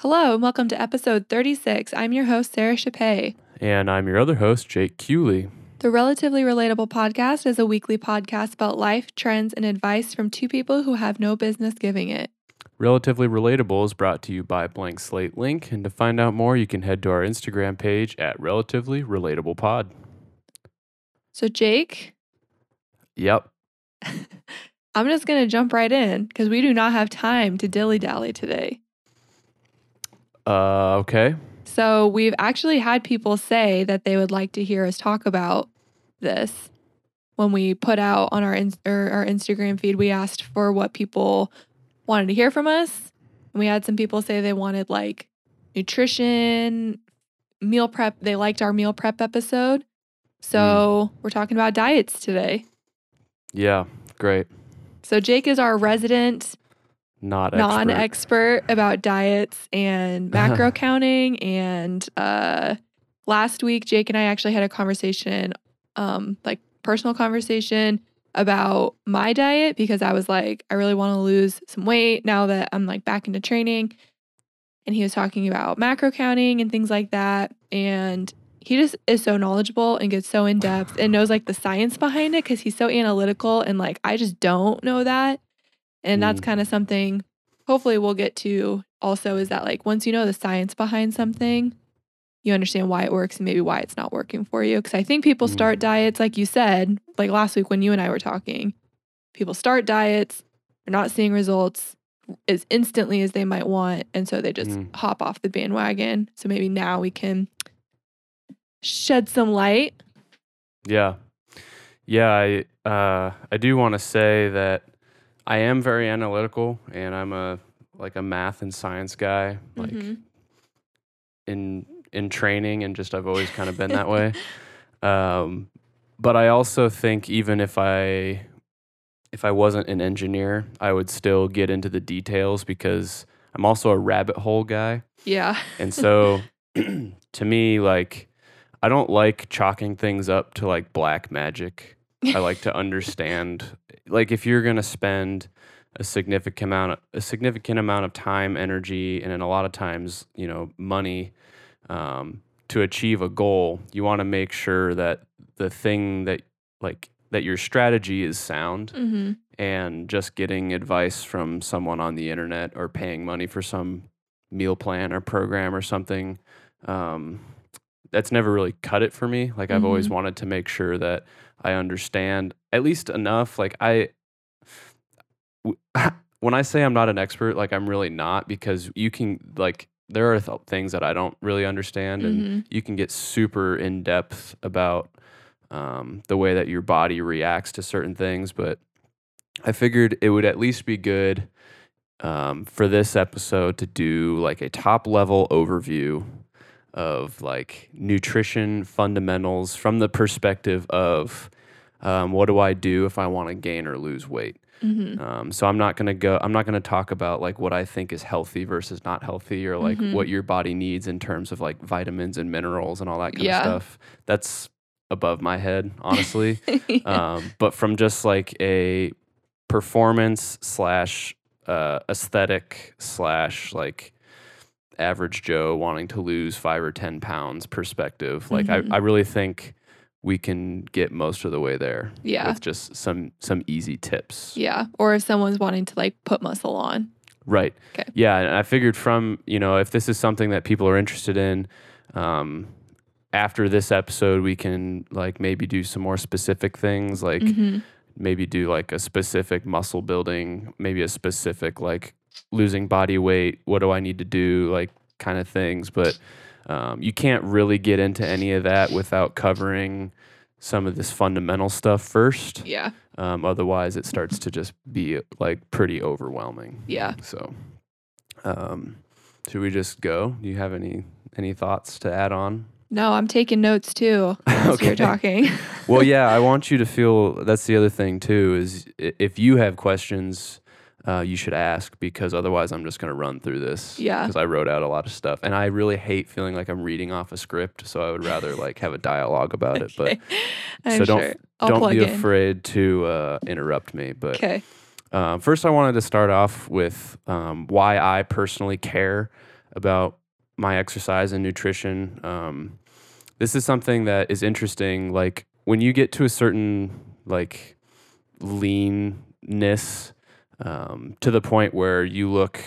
Hello, and welcome to episode 36. I'm your host, Sara Chapay. And I'm your other host, Jake Cooley. The Relatively Relatable podcast is a weekly podcast about life, trends, and advice from two people who have no business giving it. Relatively Relatable is brought to you by Blank Slate Link. And to find out more, you can head to our Instagram page at Relatively Relatable Pod. So, Jake, Yep. I'm just going to jump right in because we do not have time to dilly dally today. Uh, okay. So, we've actually had people say that they would like to hear us talk about this. When we put out on our, in- or our Instagram feed, we asked for what people wanted to hear from us. And we had some people say they wanted like nutrition, meal prep. They liked our meal prep episode. So, we're talking about diets today. Yeah. Great. So, Jake is our resident Not non expert. about diets and macro counting. And uh, last week, Jake and I actually had a conversation, um, like personal conversation about my diet because I was like, I really want to lose some weight now that I'm like back into training. And he was talking about macro counting and things like that. And he just is so knowledgeable and gets so in depth and knows like the science behind it because he's so analytical. And like, I just don't know that. And that's Mm. kind of something hopefully we'll get to also is that like once you know the science behind something, you understand why it works and maybe why it's not working for you. Because I think people Mm. start diets, like you said, like last week when you and I were talking, people start diets, they're not seeing results as instantly as they might want. And so they just Mm. hop off the bandwagon. So maybe now we can shed some light. Yeah. Yeah, I uh I do want to say that I am very analytical and I'm a like a math and science guy like Mhm. in in training and just I've always kind of been that way. Um but I also think even if I if I wasn't an engineer, I would still get into the details because I'm also a rabbit hole guy. Yeah. And so to me, like, I don't like chalking things up to like black magic. I like to understand, like, if you're going to spend a significant amount, a significant amount of time, energy, and then a lot of times, you know, money um, to achieve a goal, you want to make sure that the thing that, like, that your strategy is sound hmm and just getting advice from someone on the internet or paying money for some meal plan or program or something um, that's never really cut it for me like i've always Mhm. wanted to make sure that i understand at least enough like I, when i say i'm not an expert like i'm really not because you can like there are th- things that i don't really understand and hmm you can get super in depth about um, the way that your body reacts to certain things. But I figured it would at least be good um, for this episode to do like a top level overview of like nutrition fundamentals from the perspective of um, what do I do if I want to gain or lose weight. hmm Um, so I'm not gonna go. I'm not gonna talk about like what I think is healthy versus not healthy, or like Mhm. what your body needs in terms of like vitamins and minerals and all that kind Yeah. of stuff. That's above my head, honestly. um, but from just like a performance slash uh, aesthetic slash like average Joe wanting to lose five or ten pounds perspective, like Mhm. I, I really think we can get most of the way there yeah. with just some some easy tips. Yeah. Or if someone's wanting to like put muscle on. Right. Okay. Yeah, and I figured from you know if this is something that people are interested in, um, after this episode we can like maybe do some more specific things, like Mhm. maybe do like a specific muscle building, maybe a specific like losing body weight. What do I need to do? Like kind of things, but um, you can't really get into any of that without covering some of this fundamental stuff first. Yeah. Um, otherwise, it starts to just be like pretty overwhelming. Yeah. So, um, should we just go? Do you have any any thoughts to add on? No, I'm taking notes too. As Okay. you're talking. Well, yeah, I want you to feel. That's the other thing too. Is if you have questions, uh, you should ask because otherwise, I'm just going to run through this. Yeah. Because I wrote out a lot of stuff, and I really hate feeling like I'm reading off a script. So I would rather like have a dialogue about it. But I'm so don't sure. Don't be in. afraid to uh, interrupt me. But Okay. Uh, first, I wanted to start off with um, why I personally care about my exercise and nutrition. Um, this is something that is interesting. Like when you get to a certain like leanness um, to the point where you look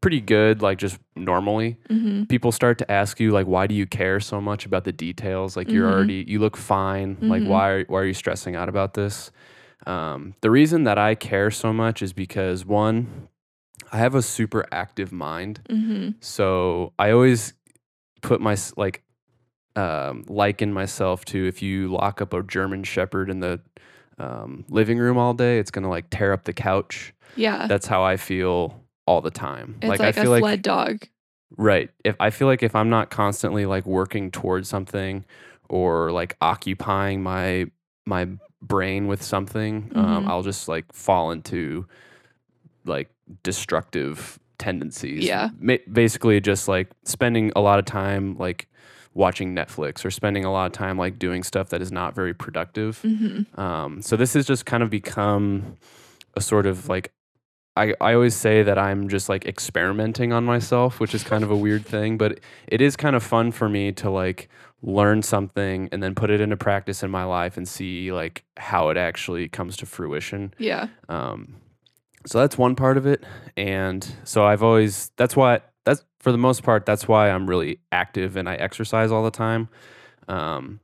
pretty good, like just normally, Mm-hmm. people start to ask you like, why do you care so much about the details? Like you're Mhm. already, you look fine. Like Mhm. why, why are you stressing out about this? Um, the reason that I care so much is because one, I have a super active mind. Mm-hmm. So I always put my like um, liken myself to if you lock up a German Shepherd in the um, living room all day, it's gonna like tear up the couch. Yeah. That's how I feel all the time. it's like, I a feel like a sled dog. right. If I feel like if I'm not constantly like working towards something or like occupying my my brain with something, um, Mhm. I'll just like fall into like destructive tendencies. Yeah. Ma- basically, just like spending a lot of time like watching Netflix or spending a lot of time like doing stuff that is not very productive. Mm-hmm. Um, so this has just kind of become a sort of like I, I always say that I'm just like experimenting on myself, which is kind of a weird thing, but it is kind of fun for me to like learn something and then put it into practice in my life and see like how it actually comes to fruition. Yeah. Um, so that's one part of it, and so I've always that's why that's for the most part that's why I'm really active and I exercise all the time. Um,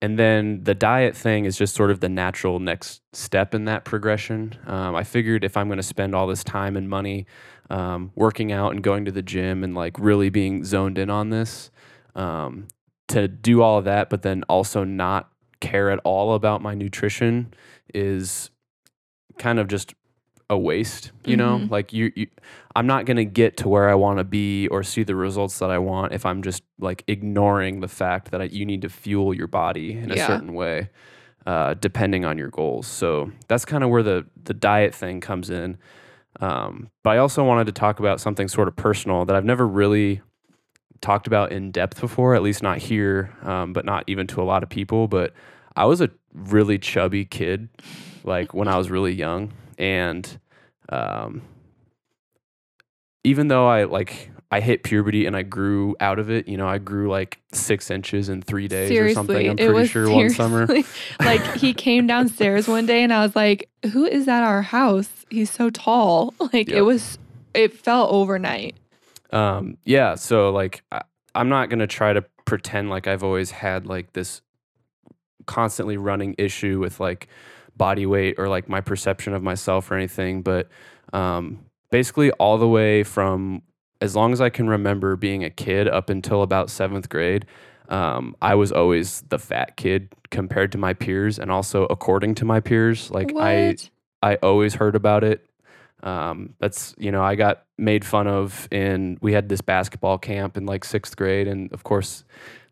and then the diet thing is just sort of the natural next step in that progression. Um, I figured if I'm going to spend all this time and money um, working out and going to the gym and like really being zoned in on this, um, to do all of that, but then also not care at all about my nutrition is kind of just a waste, you know? Mhm. Like you, you I'm not going to get to where I want to be or see the results that I want if I'm just like ignoring the fact that I, you need to fuel your body in a Yeah. certain way uh, depending on your goals. So that's kind of where the the diet thing comes in. Um, but I also wanted to talk about something sort of personal that I've never really talked about in depth before, at least not here, um, but not even to a lot of people. But I was a really chubby kid, like when I was really young, and um, even though I like I hit puberty and I grew out of it, you know, I grew like six inches in three days or something. I'm it pretty was sure one summer. like he came downstairs one day and I was like, "Who is at our house? He's so tall." Like Yep. it was, it felt overnight. Um, yeah, so like I, I'm not gonna try to pretend like I've always had like this constantly running issue with like body weight or like my perception of myself or anything, but um, basically all the way from as long as I can remember being a kid up until about seventh grade, um, I was always the fat kid compared to my peers, and also according to my peers, like what? I I always heard about it. Um, that's you know I got made fun of in we had this basketball camp in like sixth grade, and of course,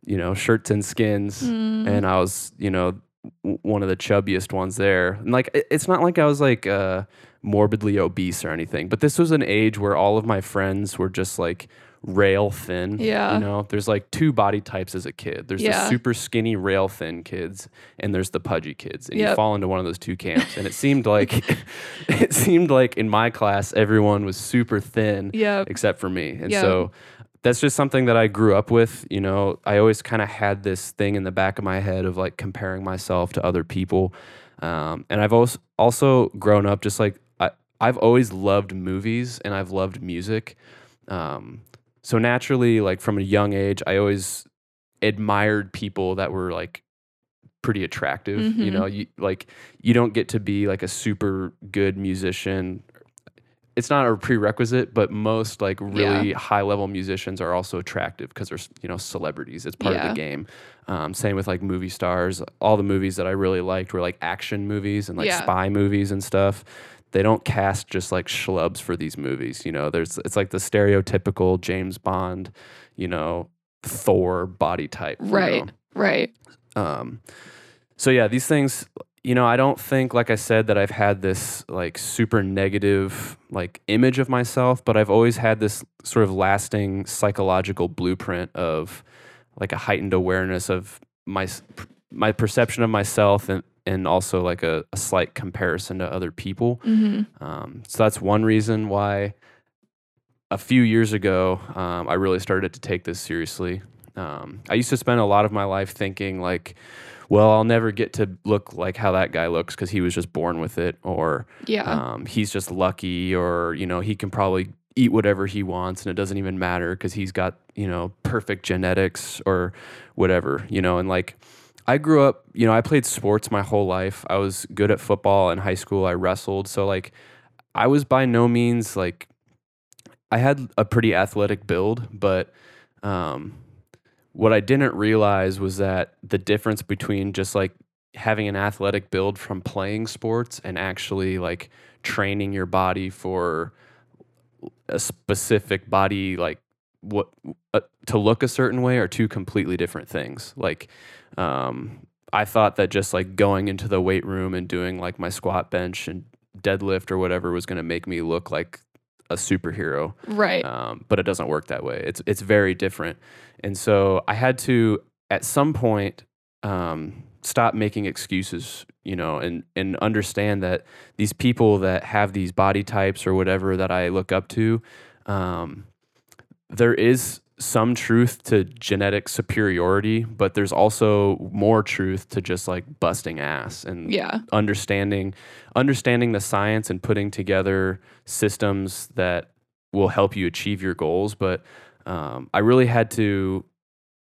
you know shirts and skins, Mm, and I was you know one of the chubbiest ones there. And like it's not like I was like uh, morbidly obese or anything, but this was an age where all of my friends were just like rail thin. Yeah. you know, there's like two body types as a kid. There's the super skinny rail thin kids, and there's the pudgy kids, and you fall into one of those two camps. And it seemed like it seemed like in my class everyone was super thin Yep. except for me. And Yep. so that's just something that I grew up with. You know, I always kind of had this thing in the back of my head of like comparing myself to other people. Um, and I've also also grown up just like I, I've always loved movies and I've loved music. Um, so naturally, like from a young age, I always admired people that were like pretty attractive. You Mhm. know, you like you don't get to be like a super good musician. It's not a prerequisite, but most like really high level musicians are also attractive because they're you know celebrities. It's part of the game. Um, same with like movie stars. All the movies that I really liked were like action movies and like Yeah. spy movies and stuff. They don't cast just like schlubs for these movies. You know, there's it's like the stereotypical James Bond, you know, Thor body type. you Right. know? Right. Um, so yeah, these things, you know, I don't think, like I said, that I've had this like super negative like image of myself, but I've always had this sort of lasting psychological blueprint of like a heightened awareness of my my perception of myself and and also like a, a slight comparison to other people. hmm Um, so that's one reason why a few years ago, um, I really started to take this seriously. Um, I used to spend a lot of my life thinking like, well, I'll never get to look like how that guy looks because he was just born with it, or Yeah. um, he's just lucky, or you know, he can probably eat whatever he wants and it doesn't even matter because he's got you know perfect genetics or whatever, you know, and like. I grew up, you know, I played sports my whole life. I was good at football in high school. I wrestled. So, like, I was by no means like, I had a pretty athletic build, but um, what I didn't realize was that the difference between just like having an athletic build from playing sports and actually like training your body for a specific body like what uh, to look a certain way are two completely different things. Like um i thought that just like going into the weight room and doing like my squat bench and deadlift or whatever was going to make me look like a superhero right. um, but it doesn't work that way. It's it's very different, and so I had to at some point um, stop making excuses, you know, and and understand that these people that have these body types or whatever that I look up to, um, there is some truth to genetic superiority, but there's also more truth to just like busting ass and yeah. understanding understanding the science and putting together systems that will help you achieve your goals but um, i really had to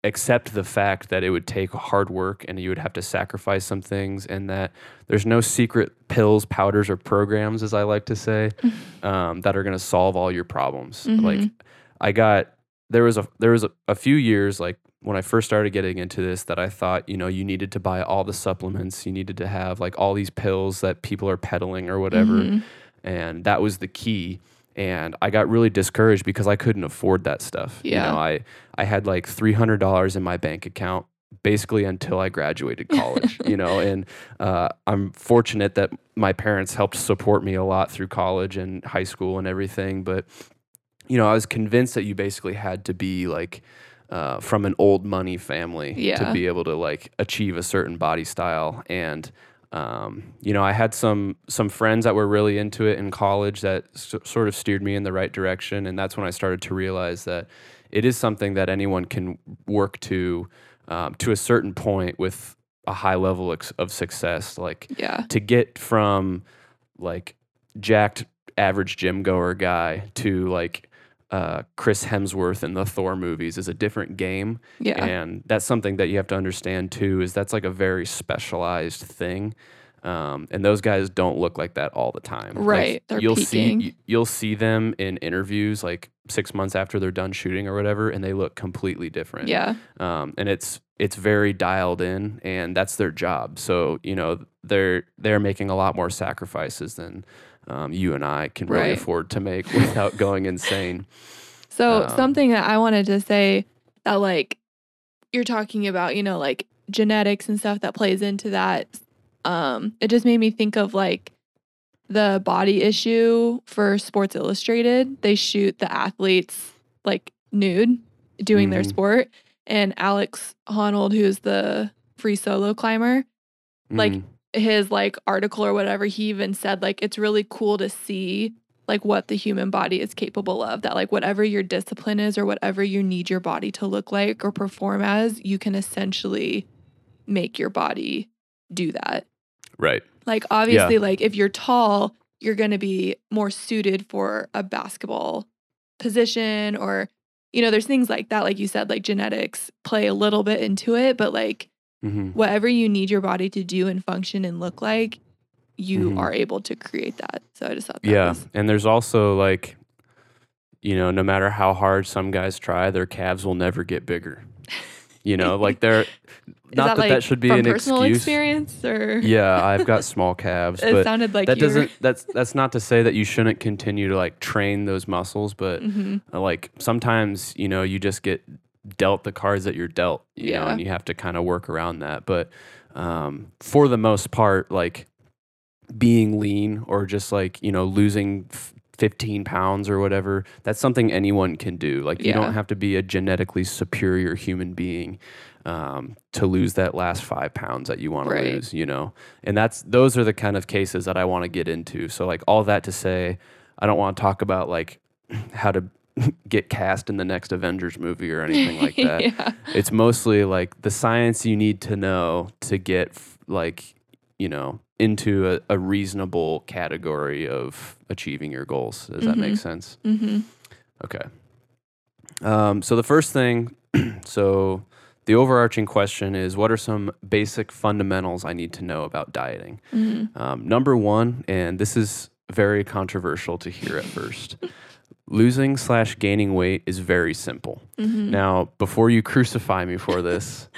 accept the fact that it would take hard work and you would have to sacrifice some things and that there's no secret pills powders or programs as i like to say um, that are going to solve all your problems like Mhm. i got there was a there was a, a few years like when I first started getting into this that I thought, you know, you needed to buy all the supplements, you needed to have like all these pills that people are peddling or whatever. Mhm. And that was the key. And I got really discouraged because I couldn't afford that stuff. Yeah. You know, I I had like three hundred dollars in my bank account basically until I graduated college, you know, and uh, I'm fortunate that my parents helped support me a lot through college and high school and everything. But, you know, I was convinced that you basically had to be like uh, from an old money family to be able to like achieve a certain body style. And, um, you know, I had some some friends that were really into it in college that s- sort of steered me in the right direction, and that's when I started to realize that it is something that anyone can work to um, to a certain point with a high level ex- of success. Like Yeah. to get from like jacked average gym goer guy to like uh, Chris Hemsworth in the Thor movies is a different game. Yeah. And that's something that you have to understand too, is that's like a very specialized thing. Um, and those guys don't look like that all the time. Right, they're you'll peaking. see you'll see them in interviews like six months after they're done shooting or whatever, and they look completely different yeah. um, and it's it's very dialed in, and that's their job. So you know they're they're making a lot more sacrifices than um, you and I can really Right. afford to make without going insane. So Um, something that I wanted to say that like you're talking about, you know, like genetics and stuff that plays into that. Um, it just made me think of like the body issue for Sports Illustrated. They shoot the athletes like nude doing their Mhm. sport. And Alex Honnold, who's the free solo climber, Like, Mhm. His like article or whatever, he even said like it's really cool to see like what the human body is capable of. That like whatever your discipline is or whatever you need your body to look like or perform as, you can essentially make your body do that. right, Like obviously, like if you're tall, you're gonna be more suited for a basketball position or you know, there's things like that, like you said, like genetics play a little bit into it, but like hmm whatever you need your body to do and function and look like, you Mhm. are able to create that. So I just thought that yeah, was and there's also like, you know, no matter how hard some guys try, their calves will never get bigger. You know, like they're not that, like that should be an personal excuse. experience or Yeah, I've got small calves, it but sounded like that doesn't that's that's not to say that you shouldn't continue to like train those muscles but hmm uh, like sometimes you know you just get dealt the cards that you're dealt you know and you have to kind of work around that. But um, for the most part like being lean or just like you know losing f- 15 pounds or whatever that's something anyone can do. Like you Yeah. don't have to be a genetically superior human being um, to lose that last five pounds that you want Right. to lose you know? And that's those are the kind of cases that i want to get into. So like all that to say i don't want to talk about like how to get cast in the next Avengers movie or anything like that. yeah. It's mostly like the science you need to know to get f- like, you know, into a, a reasonable category of achieving your goals. Does that make Mhm. sense? Mm-hmm. Okay. Um, so the first thing, so the overarching question is what are some basic fundamentals I need to know about dieting? Mm-hmm. Um, number one, and this is very controversial to hear at first, losing slash gaining weight is very simple. Mm-hmm. Now, before you crucify me for this,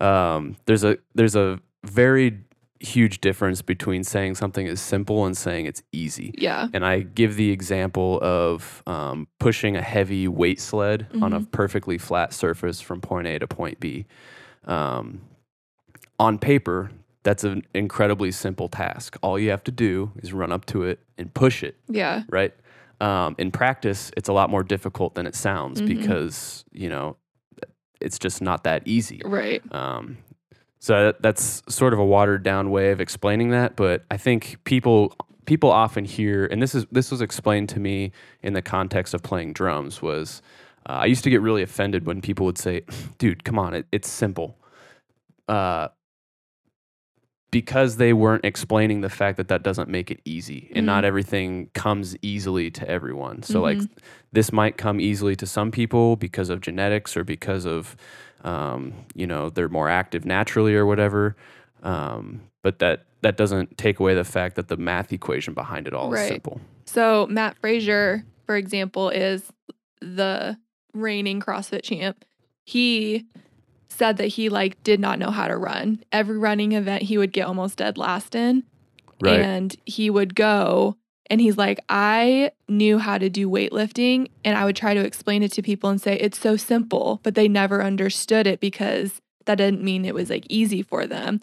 um, there's a there's a very huge difference between saying something is simple and saying it's easy. Yeah. And I give the example of um, pushing a heavy weight sled on a Mhm. perfectly flat surface from point A to point B. Um, on paper, that's an incredibly simple task. All you have to do is run up to it and push it, Yeah. right? Um, in practice, it's a lot more difficult than it sounds Mhm. because, you know, it's just not that easy. Right. Um, so that, that's sort of a watered down way of explaining that, but I think people people often hear, and this is this was explained to me in the context of playing drums. Was uh, I used to get really offended when people would say, "Dude, come on, it, it's simple," uh, because they weren't explaining the fact that that doesn't make it easy, and not Mhm. everything comes easily to everyone. So like Mhm. this might come easily to some people because of genetics or because of um, you know they're more active naturally or whatever um, but that that doesn't take away the fact that the math equation behind it all is simple So Mat Fraser, for example, is the reigning CrossFit champ. He said that he like did not know how to run. Every running event he would get almost dead last in. right And he would go and he's like, I knew how to do weightlifting and I would try to explain it to people and say it's so simple, but they never understood it because that didn't mean it was like easy for them.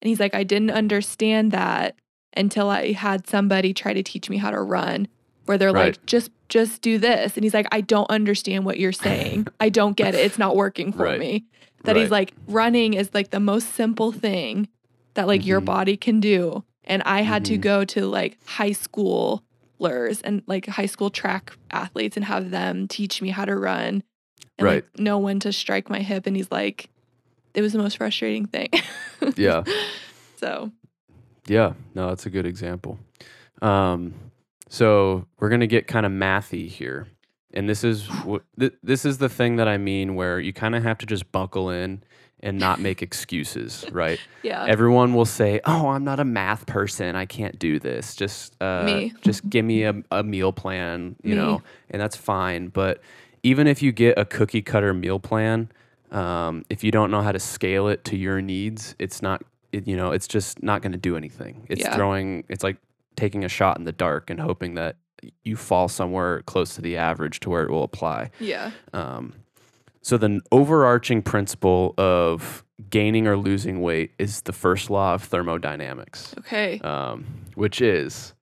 And he's like, I didn't understand that until I had somebody try to teach me how to run, where they're Right. like, just just do this. And he's like, I don't understand what you're saying. I don't get it. It's not working for Right. me. That he's like, running is like the most simple thing that like your Mhm. body can do. And I had to Mhm. go to like high schoolers and like high school track athletes and have them teach me how to run and Right. like know when to strike my hip. And he's like, it was the most frustrating thing. yeah so yeah no that's a good example um, so we're gonna get kind of mathy here and this is th- this is the thing that i mean where you kind of have to just buckle in and not make excuses right yeah. everyone will say, "Oh, I'm not a math person. I can't do this. Just uh, Me. just give me a, a meal plan, you Me. know, and that's fine." But even if you get a cookie cutter meal plan, um, if you don't know how to scale it to your needs, it's not, it, you know, it's just not going to do anything. It's Yeah. throwing. It's like taking a shot in the dark and hoping that you fall somewhere close to the average to where it will apply. yeah. Um, so the overarching principle of gaining or losing weight is the first law of thermodynamics, Okay. um, which is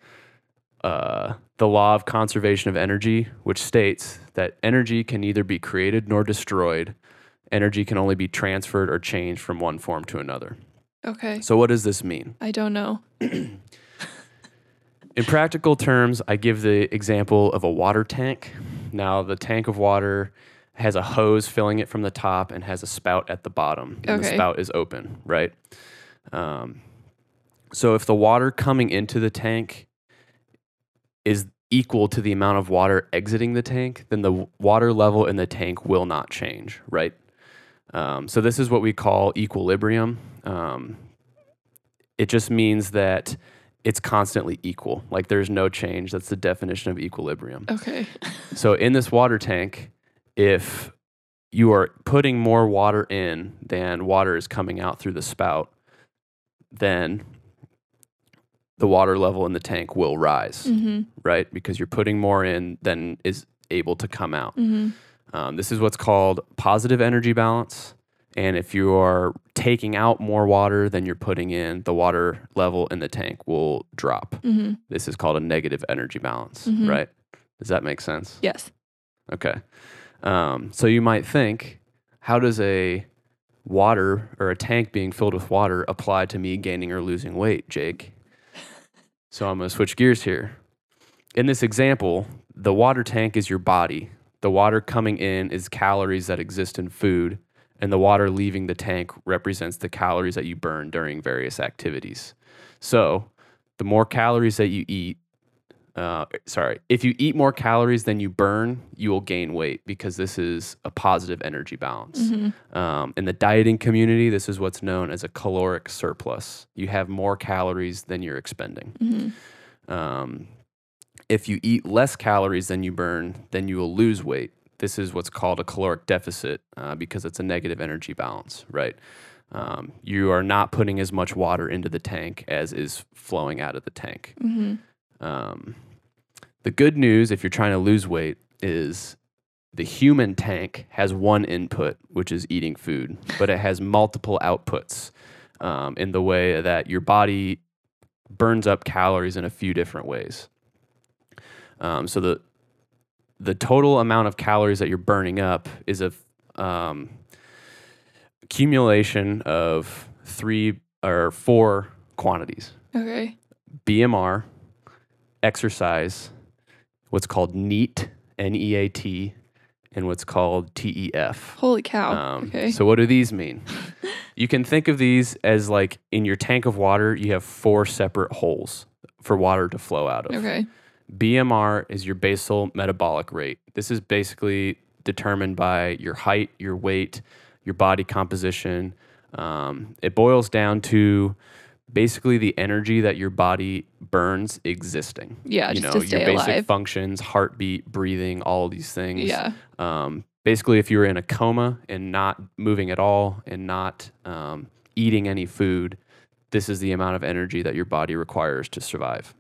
uh, the law of conservation of energy, which states that energy can neither be created nor destroyed. Energy can only be transferred or changed from one form to another. Okay. So, what does this mean? I don't know. In practical terms, I give the example of a water tank. Now, the tank of water has a hose filling it from the top and has a spout at the bottom. And the spout is open, right? Um, so, if the water coming into the tank is equal to the amount of water exiting the tank, then the water level in the tank will not change, right? Um, so, this is what we call equilibrium. Um, it just means that it's constantly equal. Like there's no change. That's the definition of equilibrium. Okay. So in this water tank, if you are putting more water in than water is coming out through the spout, then the water level in the tank will rise, mm-hmm. right? Because you're putting more in than is able to come out. Mm-hmm. Um, this is what's called positive energy balance. And if you are taking out more water than you're putting in, the water level in the tank will drop. Mm-hmm. This is called a negative energy balance, Mhm. right? Does that make sense? Yes. Okay. Um, so you might think, how does a water or a tank being filled with water apply to me gaining or losing weight, Jake? So I'm going to switch gears here. In this example, the water tank is your body. the water coming in is calories that exist in food, and the water leaving the tank represents the calories that you burn during various activities. So, the more calories that you eat, uh, sorry, if you eat more calories than you burn, you will gain weight because this is a positive energy balance. Mhm. Um, in the dieting community, this is what's known as a caloric surplus. You have more calories than you're expending. Mhm. Um, if you eat less calories than you burn, then you will lose weight. This is what's called a caloric deficit uh, because it's a negative energy balance, right? Um, you are not putting as much water into the tank as is flowing out of the tank. Mhm. Um, the good news, if you're trying to lose weight, is the human tank has one input, which is eating food, but it has multiple outputs um, in the way that your body burns up calories in a few different ways. Um, so the the total amount of calories that you're burning up is a um, accumulation of three or four quantities. Okay. BMR, exercise, what's called NEAT, N E A T, and what's called TEF. Holy cow. Um, okay. So, what do these mean? you can think of these as like in your tank of water, you have four separate holes for water to flow out of. okay. BMR is your basal metabolic rate. This is basically determined by your height, your weight, your body composition. Um, it boils down to basically the energy that your body burns existing. Yeah, you just know, to stay your basic alive. functions, heartbeat, breathing, all these things. Yeah. Um, basically, if you were in a coma and not moving at all and not um, eating any food, this is the amount of energy that your body requires to survive.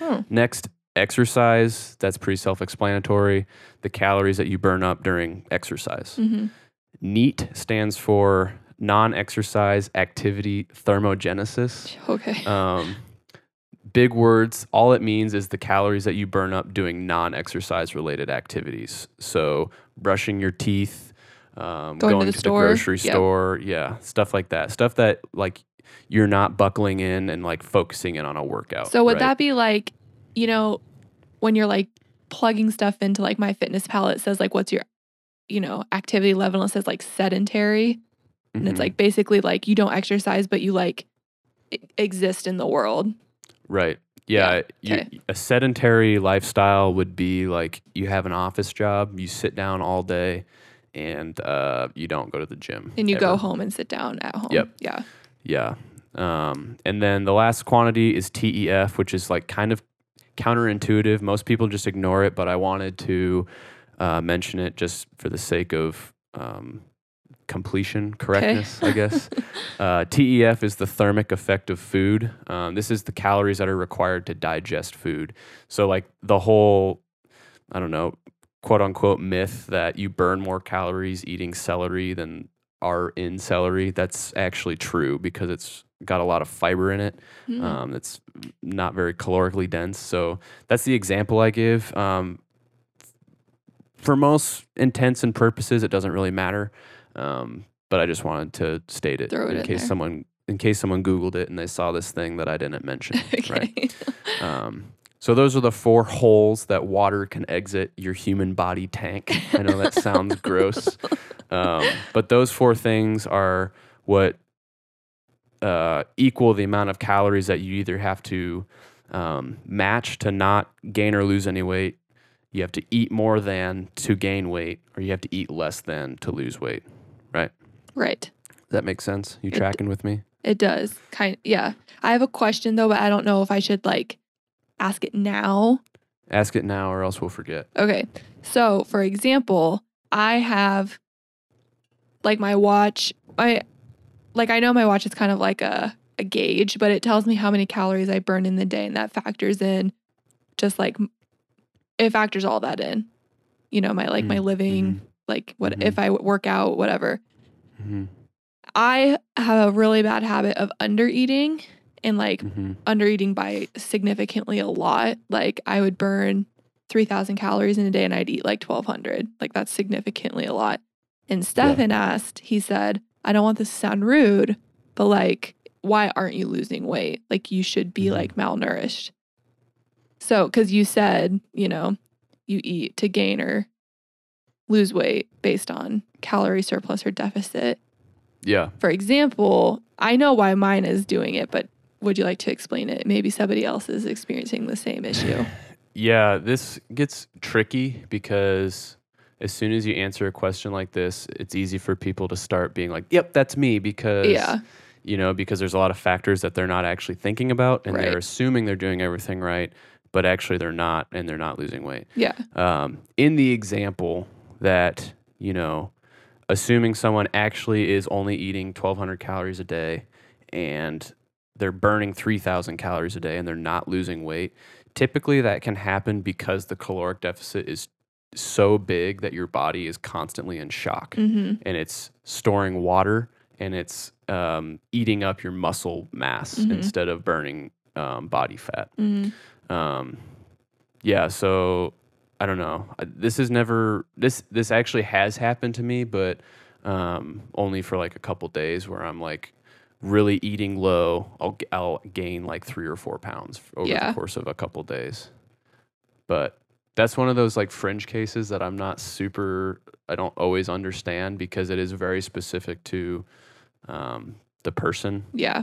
Oh. Next, exercise. That's pretty self explanatory. The calories that you burn up during exercise. hmm NEAT stands for non exercise activity thermogenesis. Okay. Um, big words. All it means is the calories that you burn up doing non exercise related activities. So, brushing your teeth, um, Going going, to the to, the grocery Yep. store. Yeah, stuff like that. Stuff that, like, you're not buckling in and like focusing in on a workout. so would right? that be like, you know, when you're like plugging stuff into like MyFitnessPal, it says like what's your, you know, activity level and it says like sedentary. And it's Mhm. like basically like you don't exercise, but you like exist in the world. Right. Yeah. you- okay. a sedentary lifestyle would be like you have an office job, you sit down all day, and uh, you don't go to the gym. And you go home and sit down at home. Yep. Yeah. Yeah. Um, and then the last quantity is TEF, which is like kind of counterintuitive. Most people just ignore it, but I wanted to uh, mention it just for the sake of um, completion, correctness, I guess. Uh, TEF is the thermic effect of food. Um, this is the calories that are required to digest food. So, like the whole, I don't know, quote unquote myth that you burn more calories eating celery than are in celery, that's actually true because it's got a lot of fiber in it. Mm. Um, it's not very calorically dense. So, that's the example I give. Um, for most intents and purposes, it doesn't really matter. Um, but I just wanted to state it Throw it in in case there. someone in case someone Googled it and they saw this thing that I didn't mention. okay. Right. Um, so those are the four holes that water can exit your human body tank. I know that sounds gross, um, but those four things are what uh, equal the amount of calories that you either have to um, match to not gain or lose any weight. You have to eat more than to gain weight, or you have to eat less than to lose weight. right. Right. Does that make sense? You It- tracking with me? It does. Kind yeah. I have a question though, but I don't know if I should like ask it now. Ask it now, or else we'll forget. Okay. So, for example, I have like my watch, I like I know my watch is kind of like a a gauge, but it tells me how many calories I burn in the day and that factors in just like it factors all that in. You know, my like my Mm, living, like what Mhm. if I work out, whatever. hmm I have a really bad habit of under eating and like hmm under eating by significantly a lot. Like I would burn 3000 calories in a day and I'd eat like 1200. Like that's significantly a lot. And Stefan asked, he said, I don't want this to sound rude, but like, why aren't you losing weight? Like you should be Mhm. like malnourished. So, cause you said, you know, you eat to gain or lose weight based on calorie surplus or deficit. Yeah. For example, I know why mine is doing it, but would you like to explain it? Maybe somebody else is experiencing the same issue. Yeah, this gets tricky because as soon as you answer a question like this, it's easy for people to start being like, "Yep, that's me," because Yeah. you know, because there's a lot of factors that they're not actually thinking about, and Right. they're assuming they're doing everything right, but actually they're not, and they're not losing weight. Yeah. Um, in the example that you know, assuming someone actually is only eating 1,200 calories a day, and they're burning 3,000 calories a day, and they're not losing weight, typically that can happen because the caloric deficit is so big that your body is constantly in shock hmm and it's storing water and it's um, eating up your muscle mass Mhm. instead of burning um, body fat. hmm Um, yeah, so I don't know. This is never this this actually has happened to me, but um, only for like a couple days where I'm like really eating low. I'll I'll gain like three or four pounds over Yeah. the course of a couple days. But that's one of those like fringe cases that I'm not super. I don't always understand because it is very specific to um, the person. Yeah.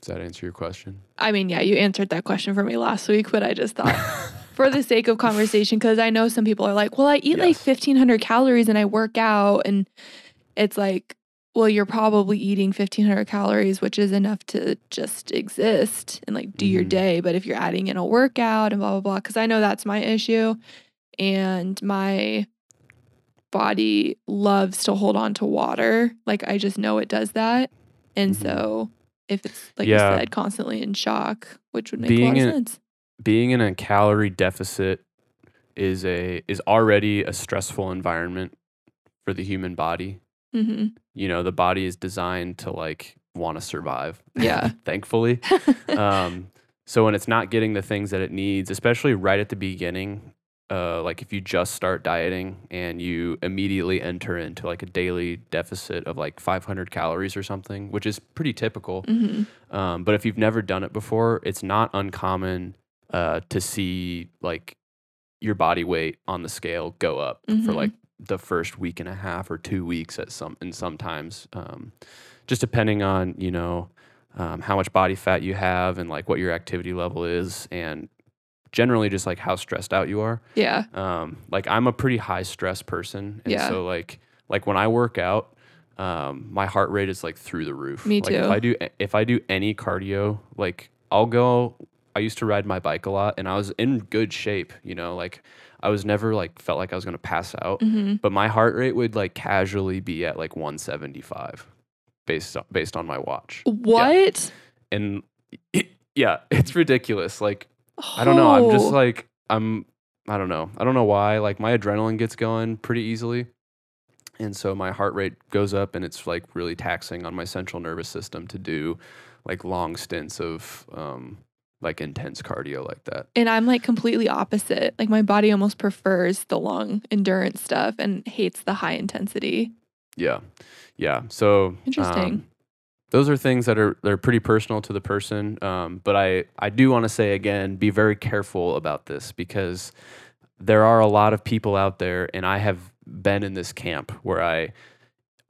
Does that answer your question? I mean, yeah, you answered that question for me last week, but I just thought for the sake of conversation, because I know some people are like, well, I eat like 1500 calories and I work out. And it's like, well, you're probably eating 1500 calories, which is enough to just exist and like do your Mhm. day. But if you're adding in a workout and blah, blah, blah, because I know that's my issue. And my body loves to hold on to water. Like I just know it does that. And Mhm. so if it's like Yeah. you said, constantly in shock, which would make Being a lot of in- sense. being in a calorie deficit is a is already a stressful environment for the human body. hmm You know, the body is designed to like want to survive. Yeah. thankfully. um, so when it's not getting the things that it needs, especially right at the beginning, uh, like if you just start dieting and you immediately enter into like a daily deficit of like 500 calories or something, which is pretty typical. hmm Um, but if you've never done it before, it's not uncommon uh, to see like your body weight on the scale go up for Mhm. like the first week and a half or two weeks at some and sometimes um, just depending on you know um, how much body fat you have and like what your activity level is and generally just like how stressed out you are Yeah. um, like I'm a pretty high stress person, and Yeah. so like like when I work out, um, my heart rate is like through the roof. Me Like if. I do if I do any cardio, like I'll go. I used to ride my bike a lot, and I was in good shape. You know, like I was never like felt like I was gonna pass out, hmm but my heart rate would like casually be at like 175 based on, based on my watch, What? and yeah, it's ridiculous. Like I don't know. I'm just Oh. like I'm. I don't know. I don't know why. Like my adrenaline gets going pretty easily, and so my heart rate goes up, and it's like really taxing on my central nervous system to do like long stints of um like intense cardio like that. And I'm like completely opposite. Like my body almost prefers the long endurance stuff and hates the high intensity. Yeah, yeah. So Interesting. um, those are things that are they're pretty personal to the person. Um, but I I do want to say again, be very careful about this because there are a lot of people out there, and I have been in this camp where I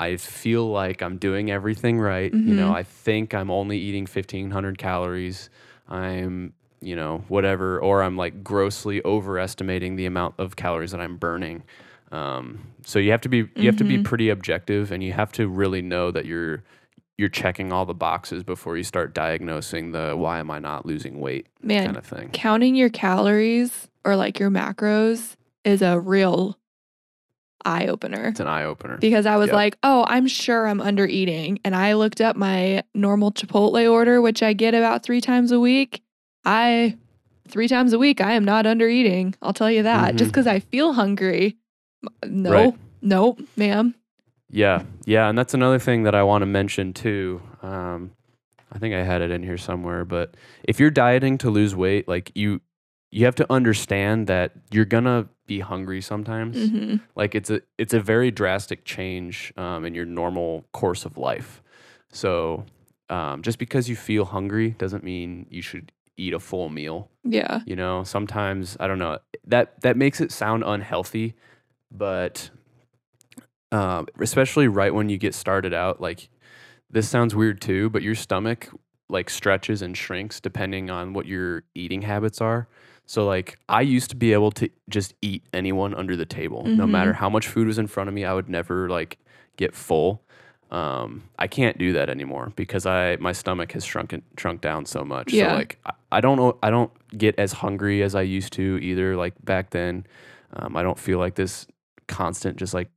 I feel like I'm doing everything right. You know, Mhm. I think I'm only eating 1500 calories. I'm you know whatever, or I'm like grossly overestimating the amount of calories that I'm burning. Um, so you have to be you have to be Mhm. pretty objective, and you have to really know that you're you're checking all the boxes before you start diagnosing the why am I not losing weight Man, kind of thing. counting your calories or like your macros is a real eye opener. It's an eye opener. Because I was Yep. like, oh, I'm sure I'm under eating. And I looked up my normal Chipotle order, which I get about three times a week. I, three times a week, I am not under eating. I'll tell you that. Just Mhm. because I feel hungry. No, Right. nope, ma'am. Yeah, yeah, and that's another thing that I want to mention too. Um, I think I had it in here somewhere, but if you're dieting to lose weight, like you, you have to understand that you're gonna be hungry sometimes. hmm Like it's a it's a very drastic change um, in your normal course of life. So um, just because you feel hungry doesn't mean you should eat a full meal. Yeah. You know, sometimes I don't know that that makes it sound unhealthy, but um, especially right when you get started out, like this sounds weird too, but your stomach like stretches and shrinks depending on what your eating habits are. So like I used to be able to just eat anyone under the table, no Mhm. matter how much food was in front of me. I would never like get full. Um, I can't do that anymore because I my stomach has shrunk shrunk down so much. Yeah. So like I, I don't know I don't get as hungry as I used to either. Like back then, um, I don't feel like this constant just like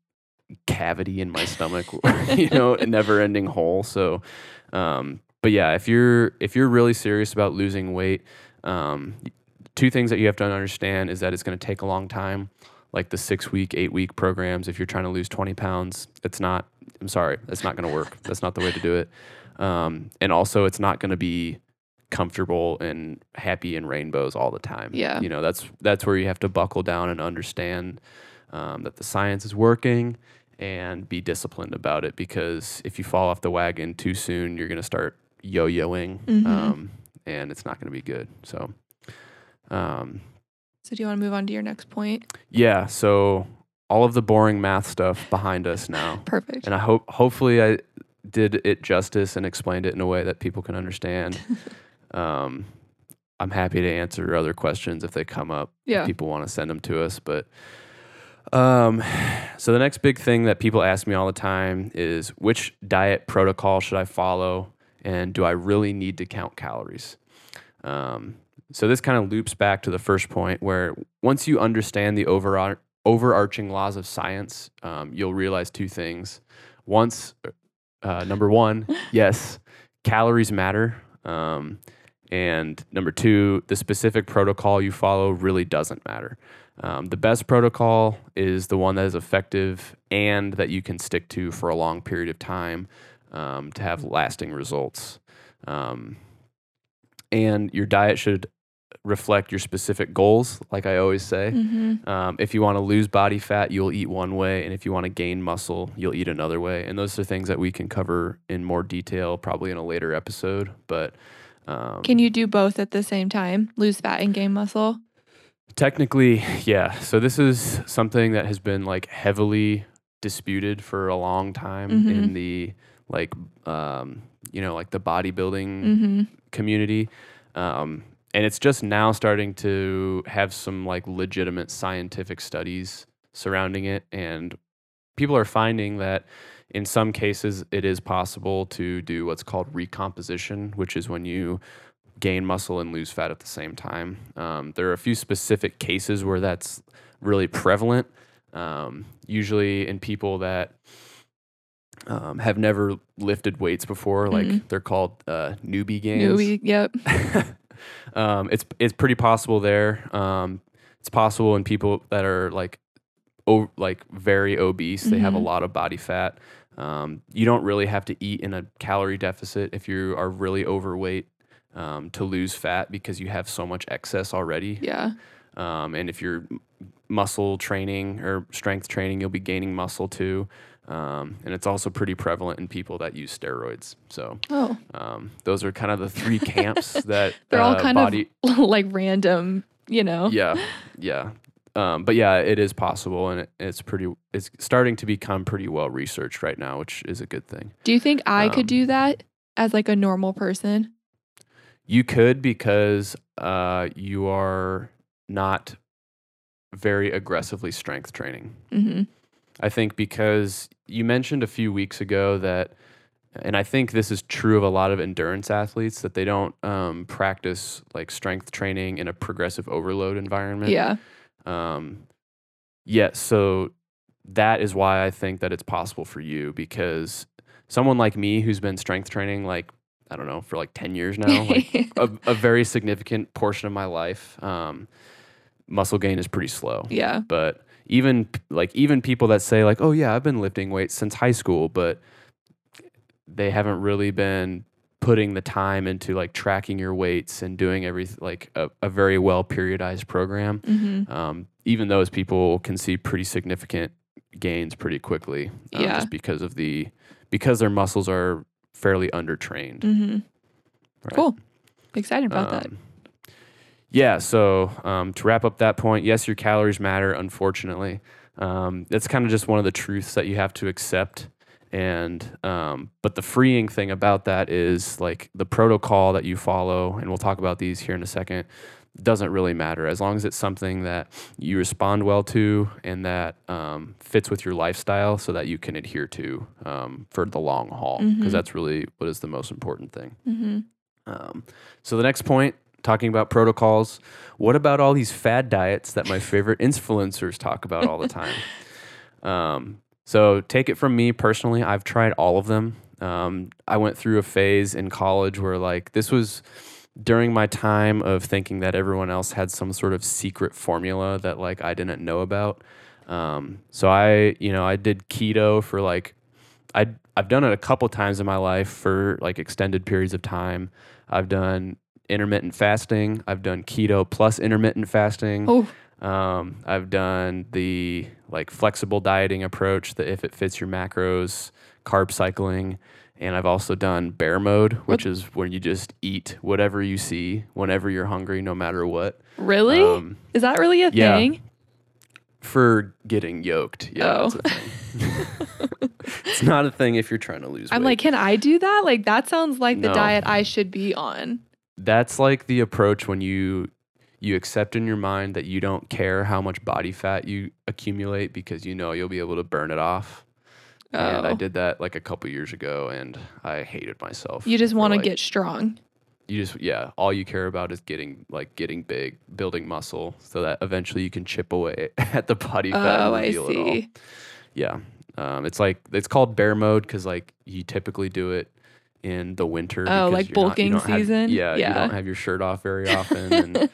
cavity in my stomach, you know, a never ending hole. So, um, but yeah, if you're if you're really serious about losing weight, um, two things that you have to understand is that it's going to take a long time. Like the six week, eight week programs, if you're trying to lose 20 pounds, it's not, I'm sorry, that's not going to work. That's not the way to do it. Um, and also, it's not going to be comfortable and happy and rainbows all the time. Yeah. You know, that's, that's where you have to buckle down and understand um, that the science is working and be disciplined about it because if you fall off the wagon too soon, you're going to start yo yoing Mhm. um, and it's not going to be good. So, um, So do you want to move on to your next point? yeah, so all of the boring math stuff behind us now. Perfect. And I hope, hopefully, I did it justice and explained it in a way that people can understand. um, I'm happy to answer other questions if they come up. if Yeah. people want to send them to us. But um, so the next big thing that people ask me all the time is which diet protocol should I follow, and do I really need to count calories? Um, so this kind of loops back to the first point, where once you understand the overar- overarching laws of science, um, you'll realize two things. Once, uh, number one, yes, calories matter. Um, and number two, the specific protocol you follow really doesn't matter. Um, the best protocol is the one that is effective and that you can stick to for a long period of time um, to have lasting results. Um, and your diet should reflect your specific goals, like I always say. hmm Um, if you want to lose body fat, you'll eat one way, and if you want to gain muscle, you'll eat another way. And those are things that we can cover in more detail, probably in a later episode. But um, Can you do both at the same time? Lose fat and gain muscle? technically, yeah. So this is something that has been like heavily disputed for a long time Mhm. in the like, um, you know, like the bodybuilding hmm community. Um, and it's just now starting to have some like legitimate scientific studies surrounding it. And people are finding that in some cases it is possible to do what's called recomposition, which is when you gain muscle and lose fat at the same time. Um, there are a few specific cases where that's really prevalent. Um, usually in people that um, have never lifted weights before, like Mhm. they're called uh, newbie gains. Newbie, yep. um, it's it's pretty possible there. Um, it's possible in people that are like, o- like very obese. They have a Mhm. lot of body fat. Um, you don't really have to eat in a calorie deficit if you are really overweight um, to lose fat because you have so much excess already. Yeah. Um, and if you're muscle training or strength training, you'll be gaining muscle too. Um, and it's also pretty prevalent in people that use steroids. So Oh, um, those are kind of the three camps that they're all uh, kind body. of like random, you know? yeah, yeah. Um, but yeah, it is possible, and it, it's pretty. It's starting to become pretty well researched right now, which is a good thing. Do you think I could Um, do that as like a normal person? You could because uh, you are not very aggressively strength training. hmm I think because you mentioned a few weeks ago that, and I think this is true of a lot of endurance athletes, that they don't um, practice like strength training in a progressive overload environment. Yeah. Um, yeah, so that is why I think that it's possible for you because someone like me who's been strength training like I don't know for like ten years now, like a, a very significant portion of my life, um, muscle gain is pretty slow. yeah. But even like even people that say like, oh yeah, I've been lifting weights since high school, but they haven't really been putting the time into like tracking your weights and doing everything like a, a very well periodized program hmm um, even those people can see pretty significant gains pretty quickly um, Yeah. just because of the because their muscles are fairly undertrained hmm right? Cool. Excited about that. Yeah so um, to wrap up that point yes your calories matter unfortunately Um, that's kind of just one of the truths that you have to accept. And um, but the freeing thing about that is like the protocol that you follow, and we'll talk about these here in a second. Doesn't really matter as long as it's something that you respond well to and that um, fits with your lifestyle, so that you can adhere to um, for the long haul. Because Mhm. that's really what is the most important thing. hmm Um, so the next point, talking about protocols. What about all these fad diets that my favorite influencers talk about all the time? Um, so take it from me personally, I've tried all of them. Um, I went through a phase in college where like this was during my time of thinking that everyone else had some sort of secret formula that like I didn't know about. Um, so I, you know, I did keto for like I I've done it a couple times in my life for like extended periods of time. I've done intermittent fasting. I've done keto plus intermittent fasting. Oh, Um, I've done the like flexible dieting approach, the if it fits your macros, carb cycling, and I've also done bear mode, which is where you just eat whatever you see whenever you're hungry, no matter what. really? Um, Is that really a yeah. thing? for getting yoked, yeah, Oh. it's a thing. it's not a thing if you're trying to lose I'm weight. like, can I do that? Like, that sounds like the diet I should be on. That's like the approach when you you accept in your mind that you don't care how much body fat you accumulate because you know you'll be able to burn it off. Oh. And I Oh. did that like a couple years ago and I hated myself. You just want to like- get strong. you just yeah, all you care about is getting like getting big, building muscle so that eventually you can chip away at the body fat Oh, and I reveal it all. see. Yeah. Um, it's like it's called bear mode because like you typically do it in the winter. Oh, because like you're not- bulking don't have- season? yeah, you Yeah. don't have your shirt off very often, and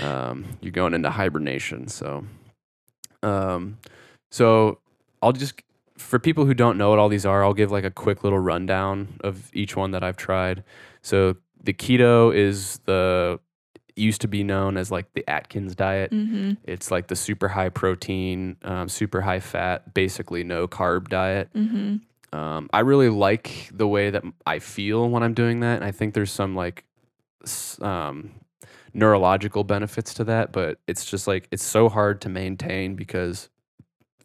um, you're going into hibernation. So, um, so I'll just for people who don't know what all these are, I'll give like a quick little rundown of each one that I've tried. So the keto is the used to be known as like the Atkins diet. hmm It's like the super high protein, um, super high fat, basically no carb diet. hmm Um, I really like the way that I feel when I'm doing that. And I think there's some like um, neurological benefits to that, but it's just like it's so hard to maintain because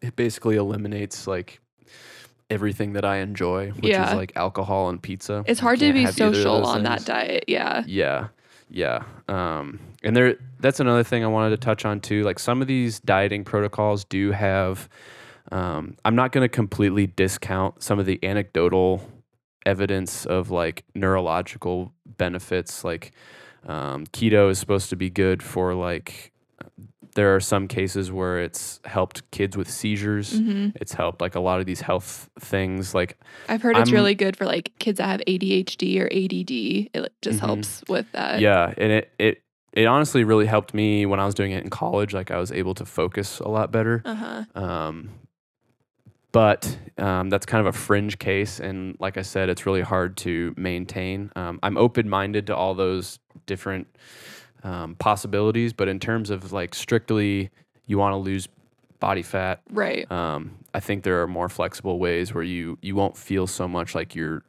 it basically eliminates like everything that I enjoy, which Yeah. is like alcohol and pizza. It's hard to be have either of social on that diet. Yeah. Yeah. Yeah. Um, and there that's another thing I wanted to touch on too. Like some of these dieting protocols do have um, I'm not going to completely discount some of the anecdotal evidence of like neurological benefits like um, keto is supposed to be good for like there are some cases where it's helped kids with seizures hmm it's helped like a lot of these health things like I've heard it's I'm- really good for like kids that have ADHD or ADD. It just Mhm. helps with that. yeah and it it it honestly really helped me when i was doing it in college like i was able to focus a lot better Uh huh. um, but um, that's kind of a fringe case and like i said it's really hard to maintain um, i'm open-minded to all those different um, possibilities but in terms of like strictly you want to lose body fat Right. um, I think there are more flexible ways where you you won't feel so much like you're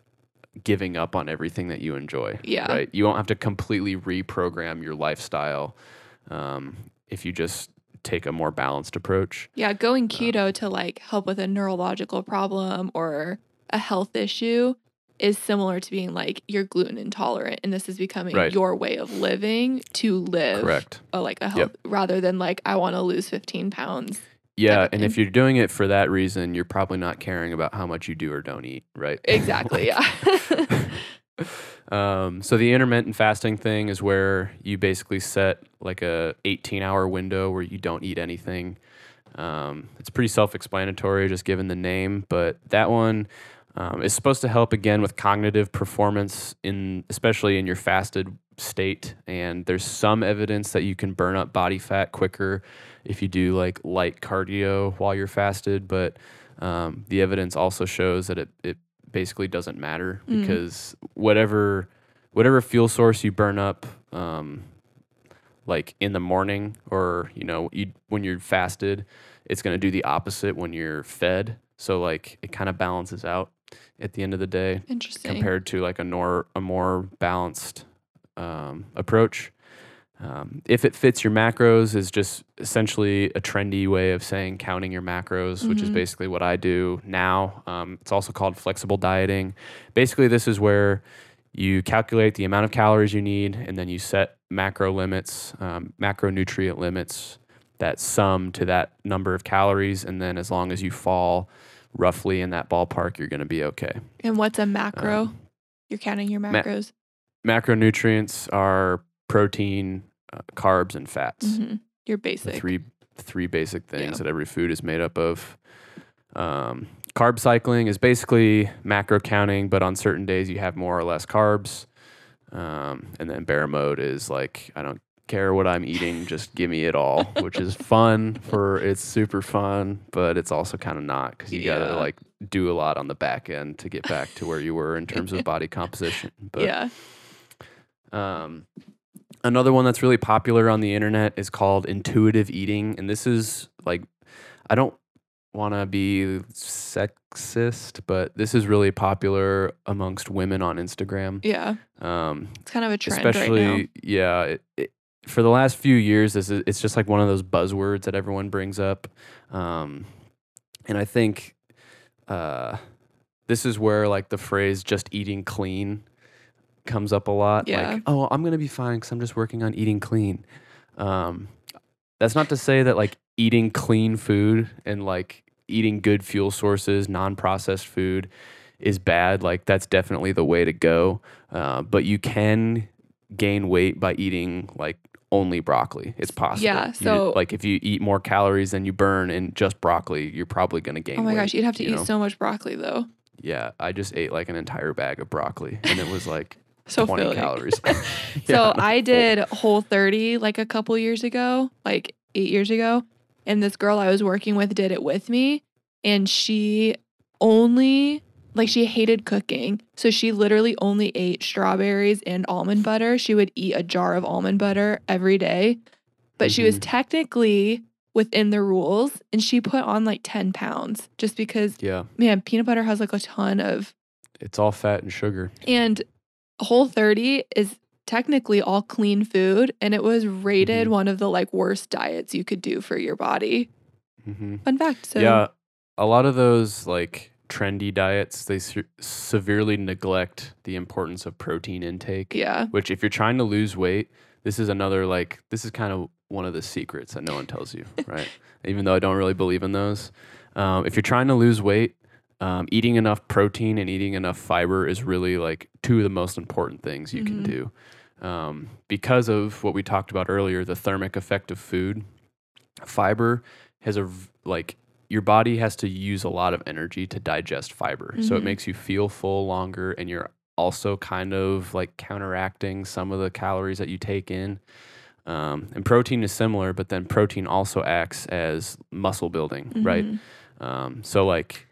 giving up on everything that you enjoy. Yeah. Right. You won't have to completely reprogram your lifestyle um, if you just take a more balanced approach. Yeah. Going um, keto to like help with a neurological problem or a health issue is similar to being like you're gluten intolerant and this is becoming Right. your way of living to live Correct. a, like a health rather than like I want to lose 15 pounds. Yeah, and if you're doing it for that reason, you're probably not caring about how much you do or don't eat, right? Exactly. yeah. Um, so the intermittent fasting thing is where you basically set like a 18 hour window where you don't eat anything. Um, it's pretty self-explanatory, just given the name, but that one um, is supposed to help again with cognitive performance in, especially in your fasted state. And there's some evidence that you can burn up body fat quicker if you do like light cardio while you're fasted, but um, the evidence also shows that it, it basically doesn't matter Mm. because whatever whatever fuel source you burn up um, like in the morning or you know you, when you're fasted it's going to do the opposite when you're fed so like it kind of balances out at the end of the day Interesting. compared to like a nor a more balanced um, approach Um, if it fits your macros is just essentially a trendy way of saying counting your macros, which is Mhm. basically what I do now. Um, it's also called flexible dieting. Basically, this is where you calculate the amount of calories you need and then you set macro limits, um, macronutrient limits that sum to that number of calories. And then as long as you fall roughly in that ballpark, you're going to be okay. And what's a macro? Um, You're counting your ma- macros. Macronutrients are protein, uh, carbs, and fats. hmm Your The basic. three three basic things Yeah. that every food is made up of. Um, carb cycling is basically macro counting, but on certain days you have more or less carbs. Um, and then bear mode is like I don't care what I'm eating, just give me it all, which is fun for it's super fun, but it's also kind of not because you Yeah. gotta like do a lot on the back end to get back to where you were in terms of body composition. But yeah. um, another one that's really popular on the internet is called intuitive eating, and this is like I don't want to be sexist, but this is really popular amongst women on Instagram. Yeah. Um, It's kind of a trend especially right now. yeah. It, it, for the last few years, this is it's just like one of those buzzwords that everyone brings up, um, and I think uh, this is where like the phrase "just eating clean" comes up a lot. Yeah. Like, oh, I'm gonna be fine because I'm just working on eating clean. Um, that's not to say that like eating clean food and like eating good fuel sources, non-processed food is bad. Like that's definitely the way to go. Uh, but you can gain weight by eating like only broccoli. It's possible. Yeah, You- so- like if you eat more calories than you burn in just broccoli, you're probably gonna gain. Oh my weight, gosh, you'd have to you eat know? so much broccoli though. Yeah, I just ate like an entire bag of broccoli, and it was like So 20 filling. calories. So Yeah, I did Whole 30 like a couple years ago, like eight years ago. And this girl I was working with did it with me. And she only, like, she hated cooking. So she literally only ate strawberries and almond butter. She would eat a jar of almond butter every day. But she was Mhm. technically within the rules. And she put on like 10 pounds just because, Yeah, man, peanut butter has like a ton of it's all fat and sugar. and Whole 30 is technically all clean food and it was rated Mhm. one of the like worst diets you could do for your body. hmm Fun fact. So yeah, a lot of those like trendy diets they se- severely neglect the importance of protein intake. yeah. Which, if you're trying to lose weight, this is another like this is kind of one of the secrets that no one tells you, right? Even though I don't really believe in those. Um, if you're trying to lose weight, um, eating enough protein and eating enough fiber is really like two of the most important things you can Mhm. do. Um, because of what we talked about earlier, the thermic effect of food, fiber has a like your body has to use a lot of energy to digest fiber. So it Mhm. makes you feel full longer and you're also kind of like counteracting some of the calories that you take in. Um, and protein is similar, but then protein also acts as muscle building, right? Mhm. Um, so like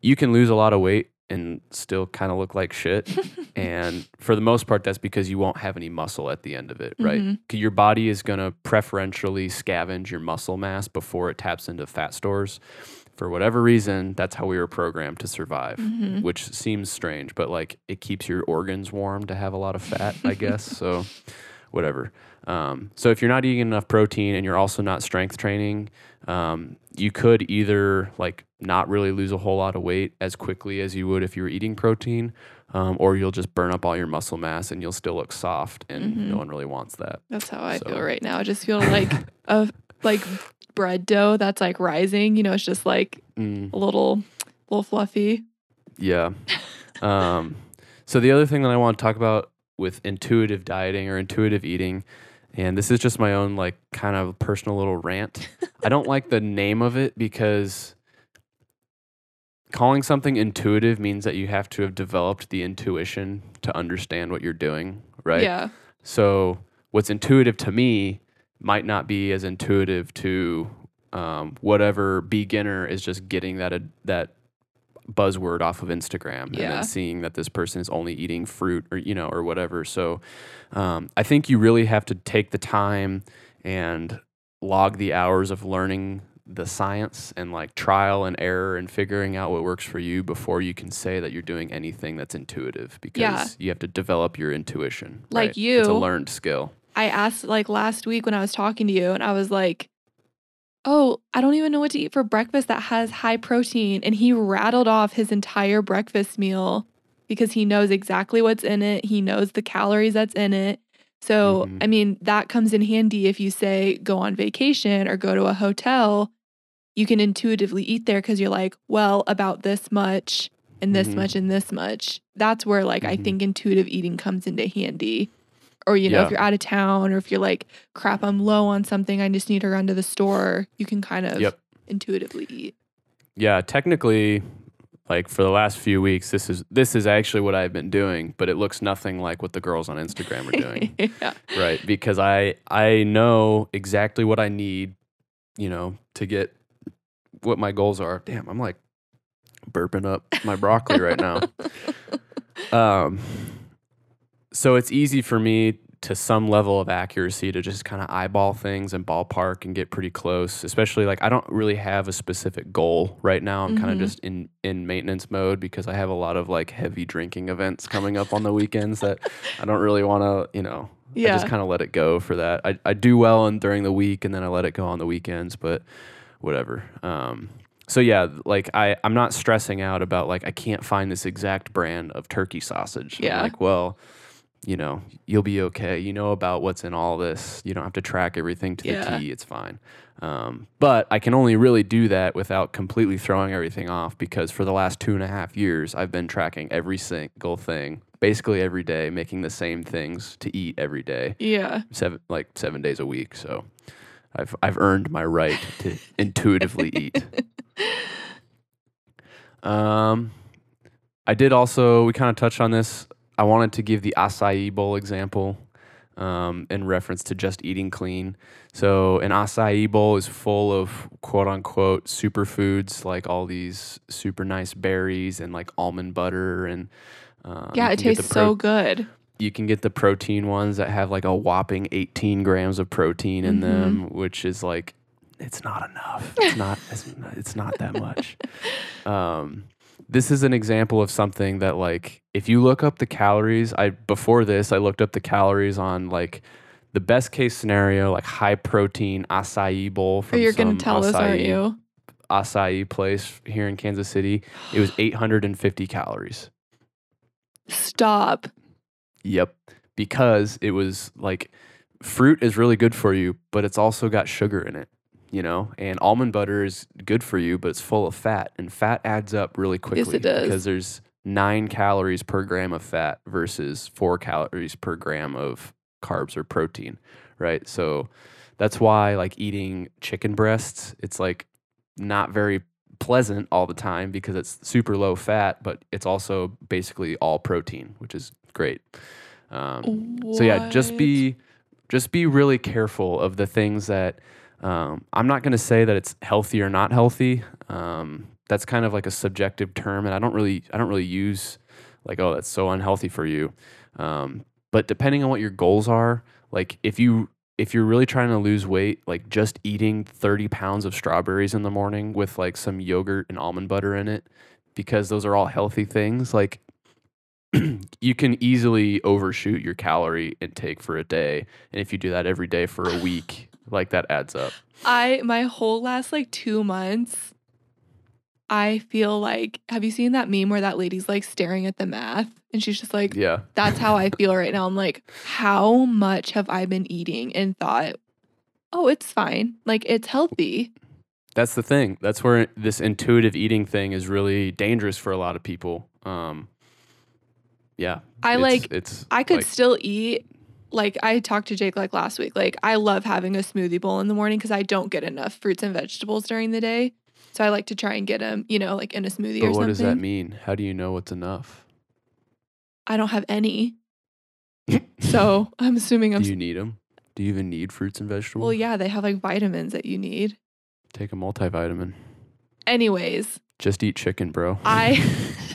you can lose a lot of weight and still kind of look like shit. and for the most part, that's because you won't have any muscle at the end of it, right? Mhm. 'Cause Your body is going to preferentially scavenge your muscle mass before it taps into fat stores. For whatever reason, that's how we were programmed to survive, Mhm. which seems strange, but like it keeps your organs warm to have a lot of fat, I guess. So, whatever. Um, so, if you're not eating enough protein and you're also not strength training, um, you could either like not really lose a whole lot of weight as quickly as you would if you were eating protein, um, or you'll just burn up all your muscle mass and you'll still look soft, and Mhm. no one really wants that. That's how I So- feel right now. I just feel like a like bread dough that's like rising, you know, it's just like Mm, a little little fluffy. yeah. Um, so the other thing that I want to talk about with intuitive dieting or intuitive eating, and this is just my own like kind of personal little rant. I don't like the name of it because calling something intuitive means that you have to have developed the intuition to understand what you're doing, right? Yeah. So what's intuitive to me might not be as intuitive to um, whatever beginner is just getting that that buzzword off of Instagram and then seeing that this person is only eating fruit or you know or whatever. So um, I think you really have to take the time and log the hours of learning the science and like trial and error and figuring out what works for you before you can say that you're doing anything that's intuitive because Yeah. you have to develop your intuition. Like right? it's a learned skill. I asked like last week when I was talking to you, and I was like, "Oh, I don't even know what to eat for breakfast that has high protein." And he rattled off his entire breakfast meal because he knows exactly what's in it. He knows the calories that's in it. So, Mhm. I mean, that comes in handy if you say go on vacation or go to a hotel. You can intuitively eat there because you're like, well, about this much and this Mhm. much and this much. That's where, like, I Mhm. think intuitive eating comes into handy. Or, you know, if you're out of town or if you're like, crap, I'm low on something, I just need to run to the store, you can kind of Yep. intuitively eat. Yeah, technically, like for the last few weeks, this is this is actually what I've been doing, but it looks nothing like what the girls on Instagram are doing. yeah. right because i i know exactly what i need you know to get what my goals are damn i'm like burping up my broccoli right now um so it's easy for me to some level of accuracy to just kind of eyeball things and ballpark and get pretty close especially like i don't really have a specific goal right now i'm kind of just in in maintenance mode because i have a lot of like heavy drinking events coming up on the weekends that i don't really want to you know I Yeah. just kind of let it go for that. I, I do well on during the week and then I let it go on the weekends, but whatever. Um, so yeah, like I, I'm not stressing out about like I can't find this exact brand of turkey sausage. I'm Yeah. like, well, you know, you'll be okay. You know about what's in all this. You don't have to track everything to Yeah. the T. It's fine. Um, but I can only really do that without completely throwing everything off because for the last two and a half years, I've been tracking every single thing, basically every day, making the same things to eat every day Yeah. seven like seven days a week. So I've I've earned my right to intuitively eat. Um, I did also we kind of touched on this. I wanted to give the acai bowl example um, in reference to just eating clean. So an acai bowl is full of quote unquote superfoods like all these super nice berries and like almond butter and um, Yeah, it can get the tastes pro- so good. You can get the protein ones that have like a whopping 18 grams of protein in Mhm. them, which is like it's not enough. It's not. It's not, it's not that much. Um, this is an example of something that like if you look up the calories. I before this I looked up the calories on like the best case scenario, like high protein acai bowl from you're some gonna tell us, aren't you? acai place here in Kansas City. It was 850 calories. Stop. Yep. Because it was like fruit is really good for you, but it's also got sugar in it, you know? And almond butter is good for you, but it's full of fat. And fat adds up really quickly Yes, it does. because there's nine calories per gram of fat versus four calories per gram of carbs or protein, right? So that's why like eating chicken breasts, it's like not very pleasant all the time because it's super low fat, but it's also basically all protein, which is great. Um, so yeah, just be just be really careful of the things that um, I'm not going to say that it's healthy or not healthy. Um, that's kind of like a subjective term, and I don't really I don't really use like oh that's so unhealthy for you. Um, but depending on what your goals are, like if you if you're really trying to lose weight, like just eating 30 pounds of strawberries in the morning with like some yogurt and almond butter in it, because those are all healthy things, like you can easily overshoot your calorie intake for a day. And if you do that every day for a week, like that adds up. I my whole last like two months, I feel like have you seen that meme where that lady's like staring at the math and she's just like, Yeah. that's how I feel right now. I'm like, how much have I been eating and thought, oh, it's fine. Like it's healthy. That's the thing. That's where this intuitive eating thing is really dangerous for a lot of people. Um, yeah. I it's- like it's I could like- still eat. Like I talked to Jake like last week. Like I love having a smoothie bowl in the morning because I don't get enough fruits and vegetables during the day. So I like to try and get them, you know, like in a smoothie But or what something. does that mean? How do you know what's enough? I don't have any. So I'm assuming I'm. do you need them? Do you even need fruits and vegetables? well, yeah, they have like vitamins that you need. Take a multivitamin. Anyways, Just eat chicken, bro. I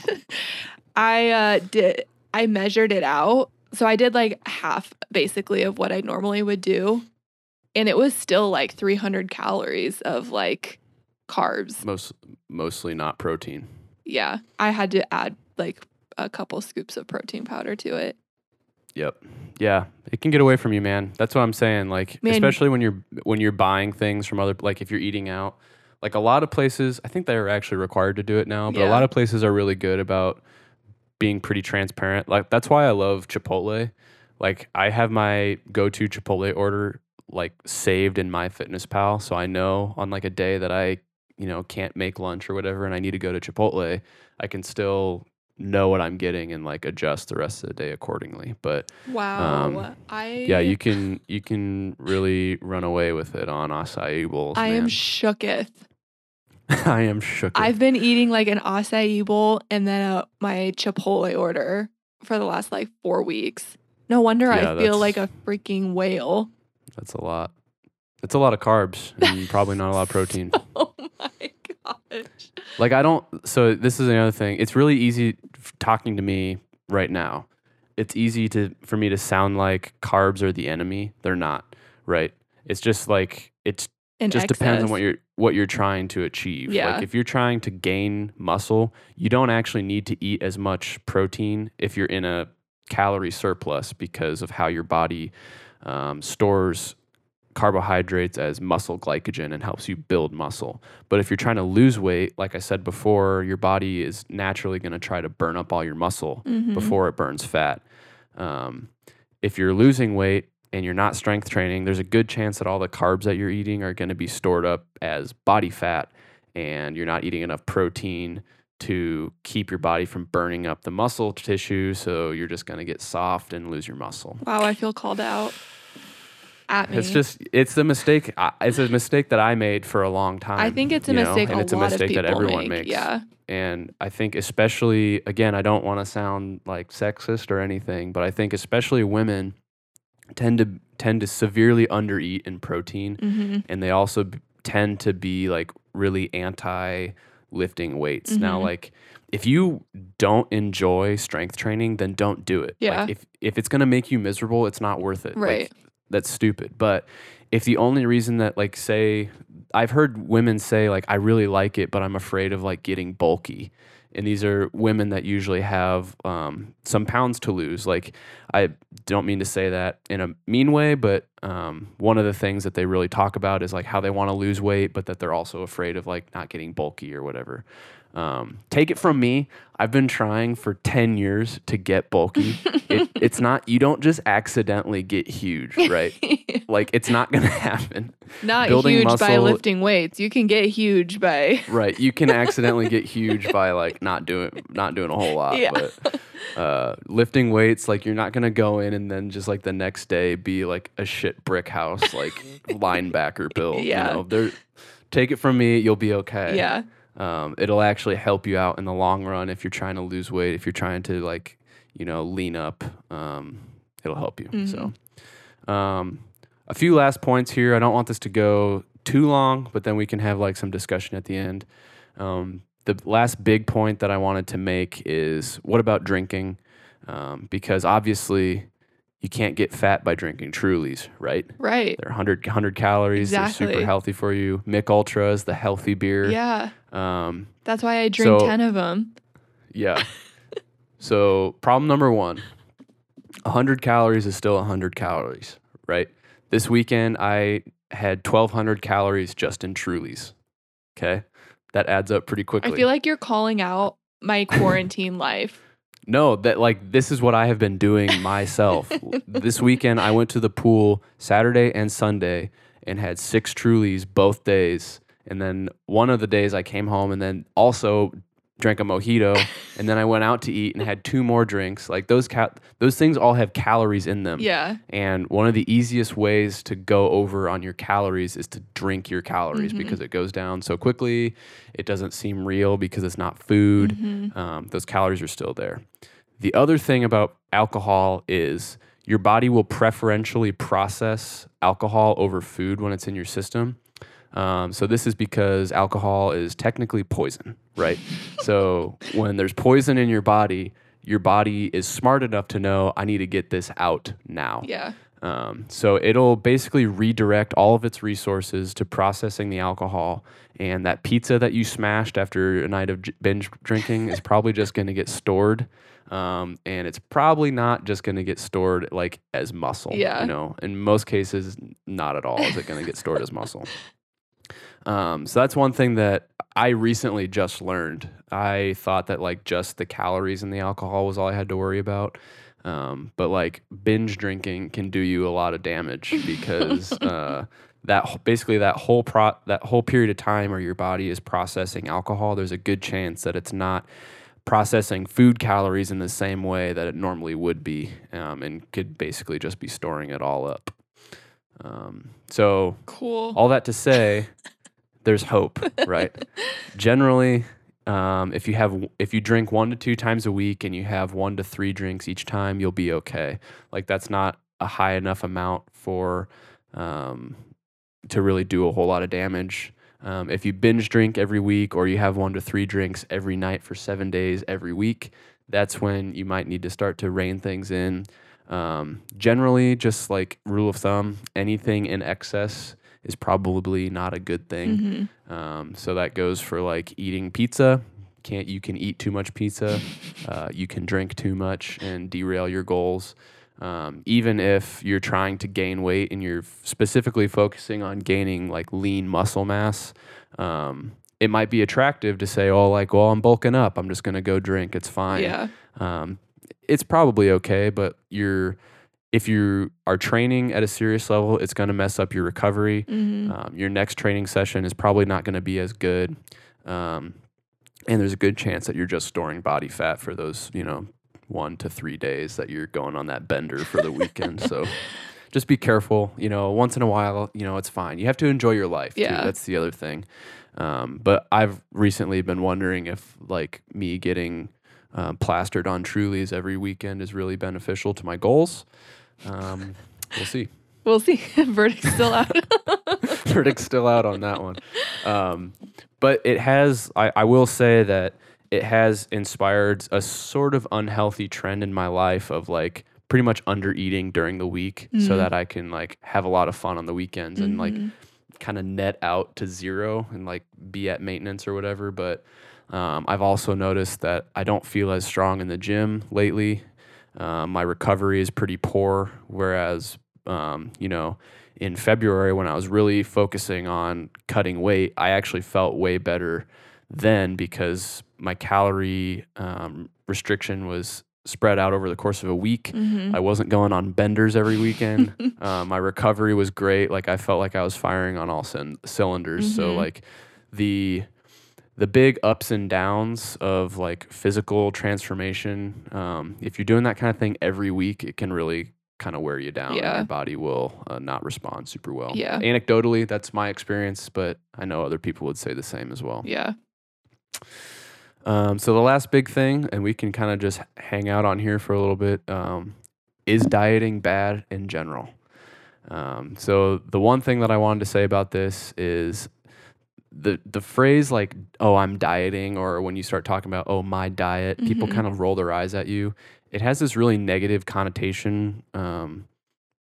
I uh did I measured it out. So I did like half basically of what I normally would do. And it was still like 300 calories of like carbs. Most mostly not protein. Yeah. I had to add like a couple scoops of protein powder to it. Yep. Yeah, it can get away from you, man. That's what I'm saying. Like, Man. especially when you're when you're buying things from other, like if you're eating out. Like a lot of places, I think they're actually required to do it now, but a lot of places are really good about being pretty transparent. Like that's why I love Chipotle. Like I have my go-to Chipotle order like saved in MyFitnessPal, so I know on like a day that I, you know, can't make lunch or whatever and I need to go to Chipotle, I can still know what I'm getting and like adjust the rest of the day accordingly. But Wow. Um, I yeah, you can you can really run away with it on acai bowls. I am man. shooketh. I am shook. I've been eating like an acai bowl and then uh, my Chipotle order for the last like four weeks. No wonder Yeah, I feel like a freaking whale. That's a lot. It's a lot of carbs and probably not a lot of protein. Oh my gosh. Like I don't. So this is another thing. It's really easy talking to me right now. It's easy to for me to sound like carbs are the enemy. They're not. Right. It's just like it's Just depends on what you're what you're trying to achieve. Yeah. Like if you're trying to gain muscle, you don't actually need to eat as much protein if you're in a calorie surplus because of how your body um, stores carbohydrates as muscle glycogen and helps you build muscle. But if you're trying to lose weight, like I said before, your body is naturally going to try to burn up all your muscle Mhm. before it burns fat. Um, if you're losing weight and you're not strength training, there's a good chance that all the carbs that you're eating are going to be stored up as body fat, and you're not eating enough protein to keep your body from burning up the muscle tissue. So you're just going to get soft and lose your muscle. Wow, I feel called out at me. It's just it's the mistake. It's a mistake that I made for a long time. I think it's a know, mistake and a it's a mistake that everyone make. makes. Yeah. And I think especially again, I don't want to sound like sexist or anything, but I think especially women tend to tend to severely undereat in protein, hmm and they also b- tend to be like really anti lifting weights. Now, Mhm. like if you don't enjoy strength training, then don't do it. Yeah. Like if if it's gonna make you miserable, it's not worth it. Like, Right. that's stupid. But if the only reason that like say I've heard women say like I really like it, but I'm afraid of like getting bulky. And these are women that usually have um, some pounds to lose. Like I don't mean to say that in a mean way, but um, one of the things that they really talk about is like how they want to lose weight, but that they're also afraid of like not getting bulky or whatever. Um, take it from me, I've been trying for ten years to get bulky. it, it's not you don't just accidentally get huge, right? like it's not gonna happen. Not Building huge by lifting weights. You can get huge by Right. You can accidentally get huge by like not doing not doing a whole lot. Yeah. But uh, lifting weights, like you're not gonna go in and then just like the next day be like a shit brick house, like linebacker build. Yeah. You know, there take it from me, you'll be okay. yeah. Um, it'll actually help you out in the long run if you're trying to lose weight, if you're trying to like, you know, lean up. Um, it'll help you. So um, a few last points here. I don't want this to go too long, but then we can have like some discussion at the end. Um, the last big point that I wanted to make is what about drinking? Um, because obviously you can't get fat by drinking Trulies, right? Right. They're 100, 100 calories. They're Exactly. super healthy for you. Mich Ultra is the healthy beer. Yeah. Um, That's why I drink So- 10 of them. yeah. so problem number one, 100 calories is still 100 calories, right? This weekend I had 1,200 calories just in Trulies. Okay, that adds up pretty quickly. I feel like you're calling out my quarantine life. No, that like this is what I have been doing myself. this weekend I went to the pool Saturday and Sunday and had six Trulies both days. And then one of the days I came home and then also drank a mojito and then I went out to eat and had two more drinks. Like those those things all have calories in them. Yeah. And one of the easiest ways to go over on your calories is to drink your calories Mhm. because it goes down so quickly. It doesn't seem real because it's not food. Mhm. Um, those calories are still there. The other thing about alcohol is your body will preferentially process alcohol over food when it's in your system. Um, so this is because alcohol is technically poison, right? so when there's poison in your body, your body is smart enough to know I need to get this out now. Yeah. Um, so it'll basically redirect all of its resources to processing the alcohol. And that pizza that you smashed after a night of j- binge drinking is probably just going to get stored. Um, and it's probably not just going to get stored like as muscle. Yeah. You know, in most cases, not at all is it going to get stored as muscle. Um, so that's one thing that I recently just learned. I thought that like just the calories in the alcohol was all I had to worry about. Um, but like binge drinking can do you a lot of damage because uh, that basically that whole pro that whole period of time where your body is processing alcohol, there's a good chance that it's not processing food calories in the same way that it normally would be, um, and could basically just be storing it all up. Um, so Cool. all that to say, there's hope, right? Generally, um, if you have if you drink one to two times a week and you have one to three drinks each time, you'll be okay. Like that's not a high enough amount for um, to really do a whole lot of damage. Um, if you binge drink every week or you have one to three drinks every night for seven days every week, that's when you might need to start to rein things in. Um, generally, just like rule of thumb, anything in excess is probably not a good thing. Mhm. Um, so that goes for like eating pizza. Can't you can eat too much pizza? Uh, you can drink too much and derail your goals. Um, even if you're trying to gain weight and you're specifically focusing on gaining like lean muscle mass, um, it might be attractive to say, "Oh, like, well, I'm bulking up. I'm just gonna go drink. It's fine." Yeah. um, it's probably okay, but you're if you are training at a serious level, it's going to mess up your recovery. Mhm. Um, your next training session is probably not going to be as good, um, and there's a good chance that you're just storing body fat for those you know one to three days that you're going on that bender for the weekend. So. Just be careful, you know. Once in a while, you know, it's fine. You have to enjoy your life. Yeah. too. that's the other thing. Um, but I've recently been wondering if, like, me getting um, plastered on Trulies every weekend is really beneficial to my goals. Um, we'll see. We'll see. Verdict's still out. Verdict's still out on that one. Um, but it has, I, I will say that it has inspired a sort of unhealthy trend in my life of like pretty much under eating during the week so Mm. that I can like have a lot of fun on the weekends and like Mhm. kind of net out to zero and like be at maintenance or whatever. But um, I've also noticed that I don't feel as strong in the gym lately. Um, my recovery is pretty poor. Whereas, um, you know, in February when I was really focusing on cutting weight, I actually felt way better then because my calorie um, restriction was spread out over the course of a week. Mhm. I wasn't going on benders every weekend. uh, my recovery was great. Like I felt like I was firing on all cyn- cylinders. So Mhm. like the the big ups and downs of like physical transformation. Um, if you're doing that kind of thing every week, it can really kind of wear you down. Yeah. your body will uh, not respond super well. Yeah. Anecdotally, that's my experience, but I know other people would say the same as well. Yeah. Um, so the last big thing, and we can kind of just hang out on here for a little bit, um, is dieting bad in general? Um, so the one thing that I wanted to say about this is the the phrase like "oh I'm dieting" or when you start talking about "oh my diet," people Mhm. kind of roll their eyes at you. It has this really negative connotation, um,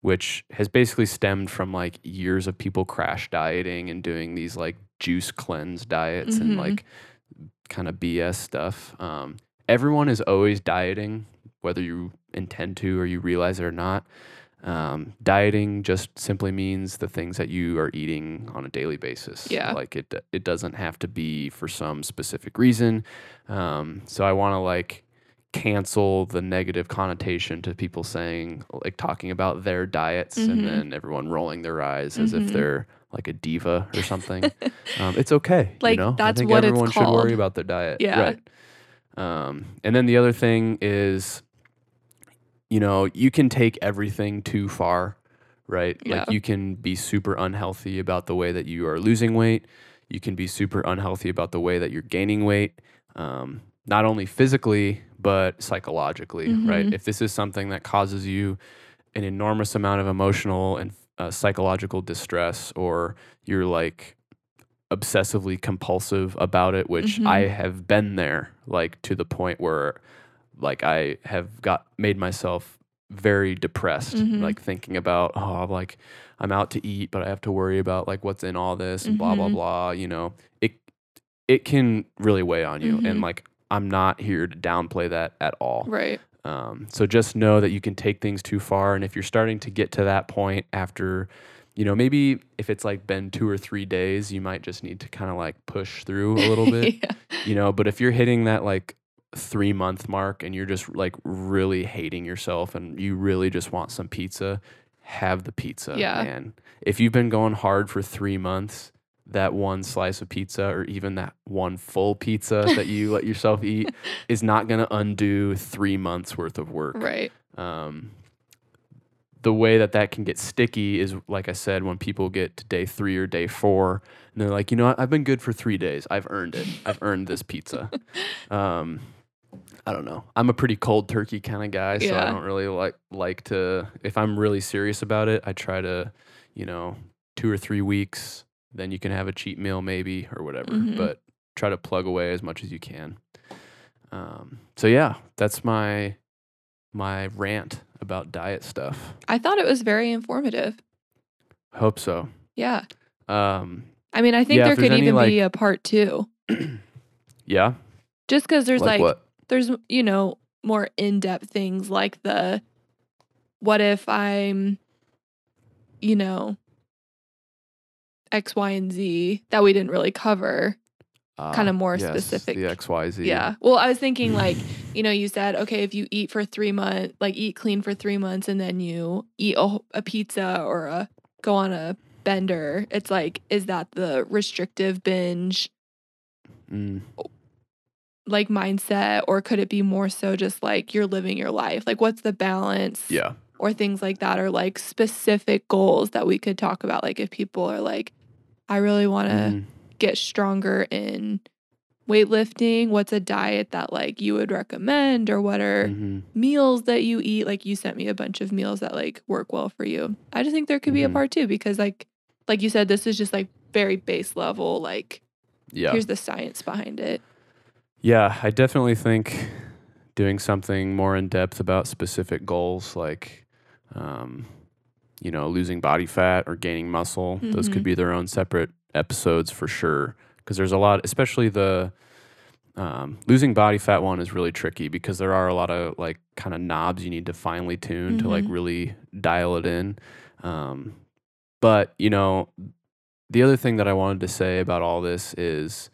which has basically stemmed from like years of people crash dieting and doing these like juice cleanse diets and Mhm. like kind of BS stuff. Um, everyone is always dieting, whether you intend to or you realize it or not. Um, dieting just simply means the things that you are eating on a daily basis. Yeah. Like it, it doesn't have to be for some specific reason. Um, so I want to like cancel the negative connotation to people saying, like talking about their diets Mhm. and then everyone rolling their eyes as if Mhm. they're like a diva or something. um, it's okay. Like, you know? that's I think what everyone should worry about their diet. Yeah. Right. Um, and then the other thing is, you know, you can take everything too far, right? Yeah. Like you can be super unhealthy about the way that you are losing weight. You can be super unhealthy about the way that you're gaining weight, um, not only physically but psychologically, right? Mhm. If this is something that causes you an enormous amount of emotional and uh, psychological distress, or you're like obsessively compulsive about it, which Mhm. I have been there, like to the point where like I have got made myself very depressed, Mhm. like thinking about, oh, I'm like I'm out to eat, but I have to worry about like what's in all this and blah blah Mhm. blah. You know, it it can really weigh on you, Mhm. and like I'm not here to downplay that at all. Right. Um, so just know that you can take things too far, and if you're starting to get to that point after, you know, maybe if it's like been two or three days, you might just need to kind of like push through a little bit, yeah. you know. But if you're hitting that like three month mark and you're just like really hating yourself and you really just want some pizza, have the pizza, Yeah. man. If you've been going hard for three months, that one slice of pizza or even that one full pizza that you let yourself eat is not going to undo three months worth of work. Right. Um, the way that that can get sticky is, like I said, when people get to day three or day four, and they're like, you know what, I've been good for three days. I've earned it. I've earned this pizza. Um, I don't know. I'm a pretty cold turkey kind of guy, so I Yeah. don't really like like to. If I'm really serious about it, I try to, you know, two or three weeks. Then you can have a cheat meal maybe or whatever, Mhm. but try to plug away as much as you can. Um, so yeah, that's my my rant about diet stuff. I thought it was very informative. Hope so. Yeah. Um, I mean, I think Yeah, there if there's could any, even be a part two. yeah. Just because there's like, like, what? There's, you know, more in depth things like the what if I'm, you know, X, Y, and Z that we didn't really cover. kinda Ah, more yes, specific. The X Y Z. Yeah. Well, I was thinking like, you know, you said, okay, if you eat for three months, like eat clean for three months and then you eat a, a pizza or a go on a bender, it's like, is that the restrictive binge Mm, like mindset or could it be more so just like you're living your life? Like, what's the balance? yeah. Or things like that, or like specific goals that we could talk about. Like, if people are like, I really want to Mhm. get stronger in weightlifting, what's a diet that like you would recommend or what are Mhm. meals that you eat? Like you sent me a bunch of meals that like work well for you. I just think there could be a Mhm. part two because like like you said, this is just like very base level, like Yeah. here's the science behind it. Yeah, I definitely think doing something more in depth about specific goals, like, um, you know, losing body fat or gaining muscle, those could Mhm. be their own separate episodes for sure. Because there's a lot, especially the um, losing body fat one is really tricky because there are a lot of like kind of knobs you need to finely tune to like Mhm. really dial it in. Um, but you know, the other thing that I wanted to say about all this is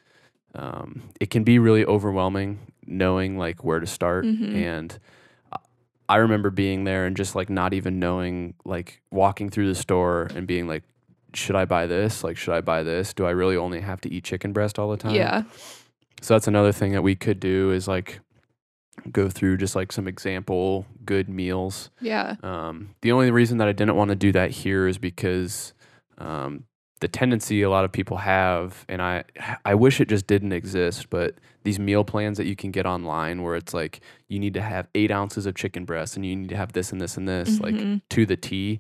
um, it can be really overwhelming knowing like where to start Mhm. and I- I remember being there and just like not even knowing like walking through the store and being like should I buy this like should I buy this do I really only have to eat chicken breast all the time Yeah. so that's another thing that we could do is like go through just like some example good meals Yeah. um, the only reason that I didn't want to do that here is because um, the tendency a lot of people have, and I I wish it just didn't exist, but these meal plans that you can get online where it's like you need to have eight ounces of chicken breast and you need to have this and this and this like Mhm. to the T.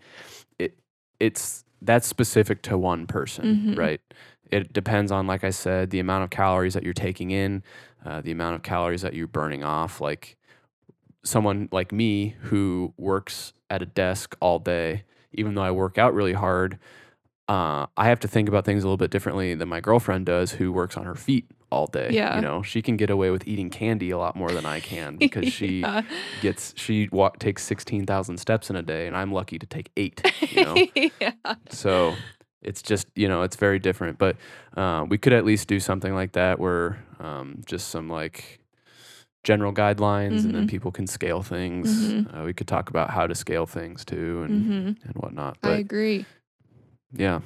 It it's that's specific to one person, Mhm. right? It depends on, like I said, the amount of calories that you're taking in, uh, the amount of calories that you're burning off. Like someone like me who works at a desk all day, even though I work out really hard, uh, I have to think about things a little bit differently than my girlfriend does, who works on her feet all day. Yeah. you know, she can get away with eating candy a lot more than I can because she Yeah. gets she walk takes sixteen thousand steps in a day, and I'm lucky to take eight. You know, yeah. so it's just you know it's very different. But uh, we could at least do something like that where um, just some like general guidelines, and then Mhm. people can scale things. Mhm. Uh, we could talk about how to scale things too, and hmm and whatnot. I agree. Yeah,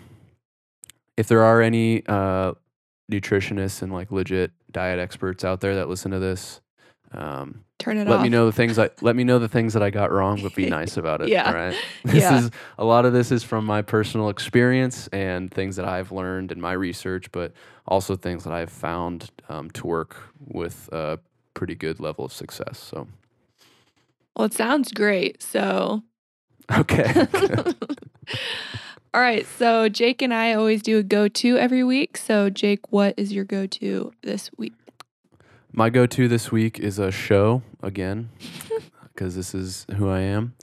if there are any uh, nutritionists and like legit diet experts out there that listen to this. Um, Turn it let off. me know the things I let me know the things that I got wrong, but be nice about it. Yeah. All right. This Yeah. is a lot of this is from my personal experience and things that I've learned in my research, but also things that I've found um, to work with a pretty good level of success. So Well, it sounds great. So, okay. all right. So, Jake and I always do a go to every week. So, Jake, what is your go to this week? my go-to this week is a show again. because this is who I am.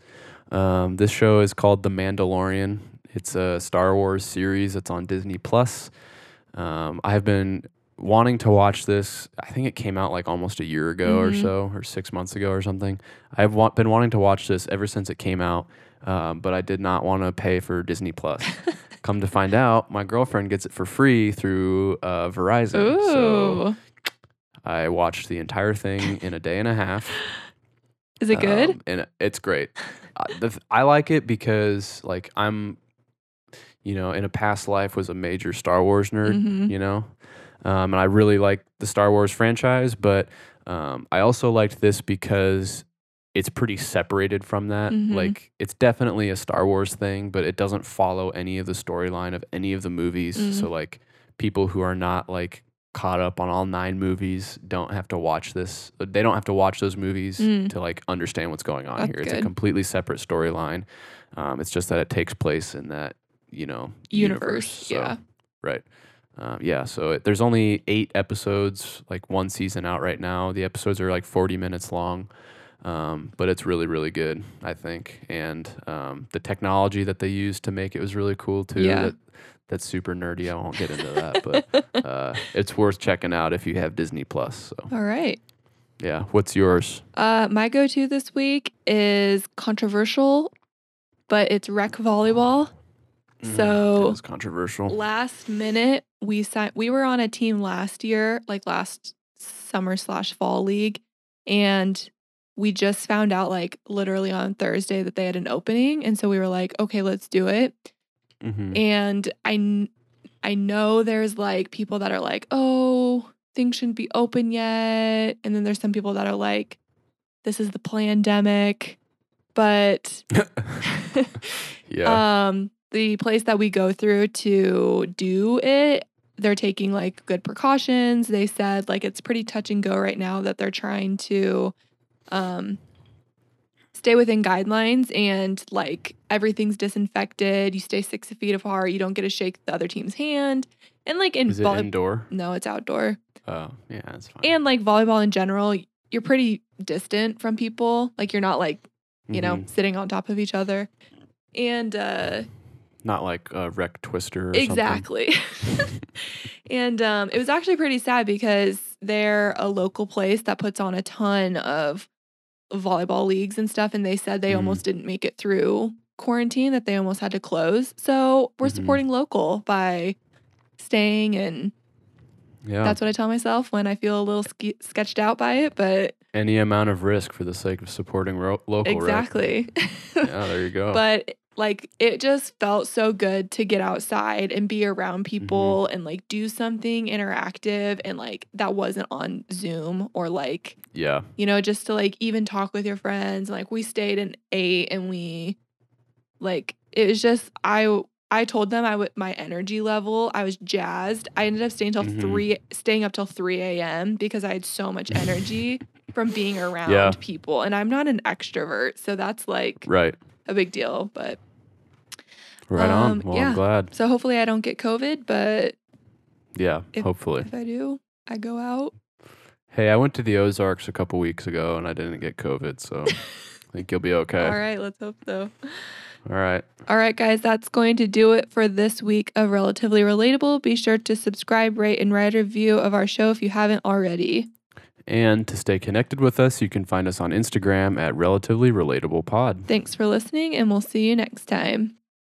Um, this show is called The Mandalorian. It's a Star Wars series that's on Disney Plus. Um, I have been wanting to watch this. I think it came out like almost a year ago or Mhm. so, or six months ago or something. I've wa- been wanting to watch this ever since it came out, um, but I did not want to pay for Disney Plus. Come to find out, my girlfriend gets it for free through uh, Verizon. So I watched the entire thing in a day and a half. Is it good? Um, and it's great. Uh, the I like it because like I'm, you know, in a past life was a major Star Wars nerd. Mhm. You know, um, and I really like the Star Wars franchise, but um, I also liked this because it's pretty separated from that. Mhm. Like it's definitely a Star Wars thing, but it doesn't follow any of the storyline of any of the movies. Mm. So like people who are not like caught up on all nine movies don't have to watch this. uh, They don't have to watch those movies Mm. to like understand what's going on That's here. It's a completely separate storyline. Um, it's just that it takes place in that you know Universe, So, yeah. Right. Um, yeah. So it, there's only eight episodes, like one season out right now. The episodes are like 40 minutes long. Um, but it's really, really good, I think. And um, the technology that they used to make it was really cool too. Yeah. That, that's super nerdy. I won't get into that, but uh, it's worth checking out if you have Disney Plus. So All right. yeah, what's yours? Uh, my go-to this week is controversial, but it's rec volleyball. So- it's controversial. Last minute, we signed. We were on a team last year, like last summer slash fall league, and we just found out like literally on Thursday that they had an opening, and so we were like, okay, let's do it. hmm And I, I know there's like people that are like, oh, things shouldn't be open yet, and then there's some people that are like, this is the pandemic, but yeah. um, the place that we go through to do it, they're taking like good precautions. They said like it's pretty touch and go right now that they're trying to um stay within guidelines and like everything's disinfected. You stay six feet apart. You don't get to shake the other team's hand. And like in Is it volley- indoor? no, it's outdoor. Oh, yeah, that's fine. And like volleyball in general, you're pretty distant from people. Like you're not like, you know, Mhm. sitting on top of each other. And uh not like a wreck twister. Or something. Exactly. and um, it was actually pretty sad because they're a local place that puts on a ton of volleyball leagues and stuff. And they said they Mhm. almost didn't make it through quarantine, that they almost had to close. So we're Mhm. supporting local by staying. And Yeah. that's what I tell myself when I feel a little ske- sketched out by it. But Any amount of risk for the sake of supporting ro- local. right? exactly. Yeah, there you go. but like it just felt so good to get outside and be around people and like do something interactive and like that wasn't on Zoom or like yeah. you know just to like even talk with your friends like we stayed and ate and we like it was just I I told them I would my energy level I was jazzed I ended up staying till Mhm. three staying up till three a.m. because I had so much energy from being around Yeah. people and I'm not an extrovert so that's like Right. A big deal. But Right on. Um, Well, yeah. I'm glad. so hopefully I don't get COVID, but Yeah. If- hopefully. if I do, I go out. Hey, I went to the Ozarks a couple weeks ago and I didn't get COVID, so I think you'll be okay. All right, let's hope so. All right. All right, guys, that's going to do it for this week of Relatively Relatable. Be sure to subscribe, rate, and write a review of our show if you haven't already. And to stay connected with us, you can find us on Instagram at Relatively Relatable Pod. Thanks for listening, and we'll see you next time.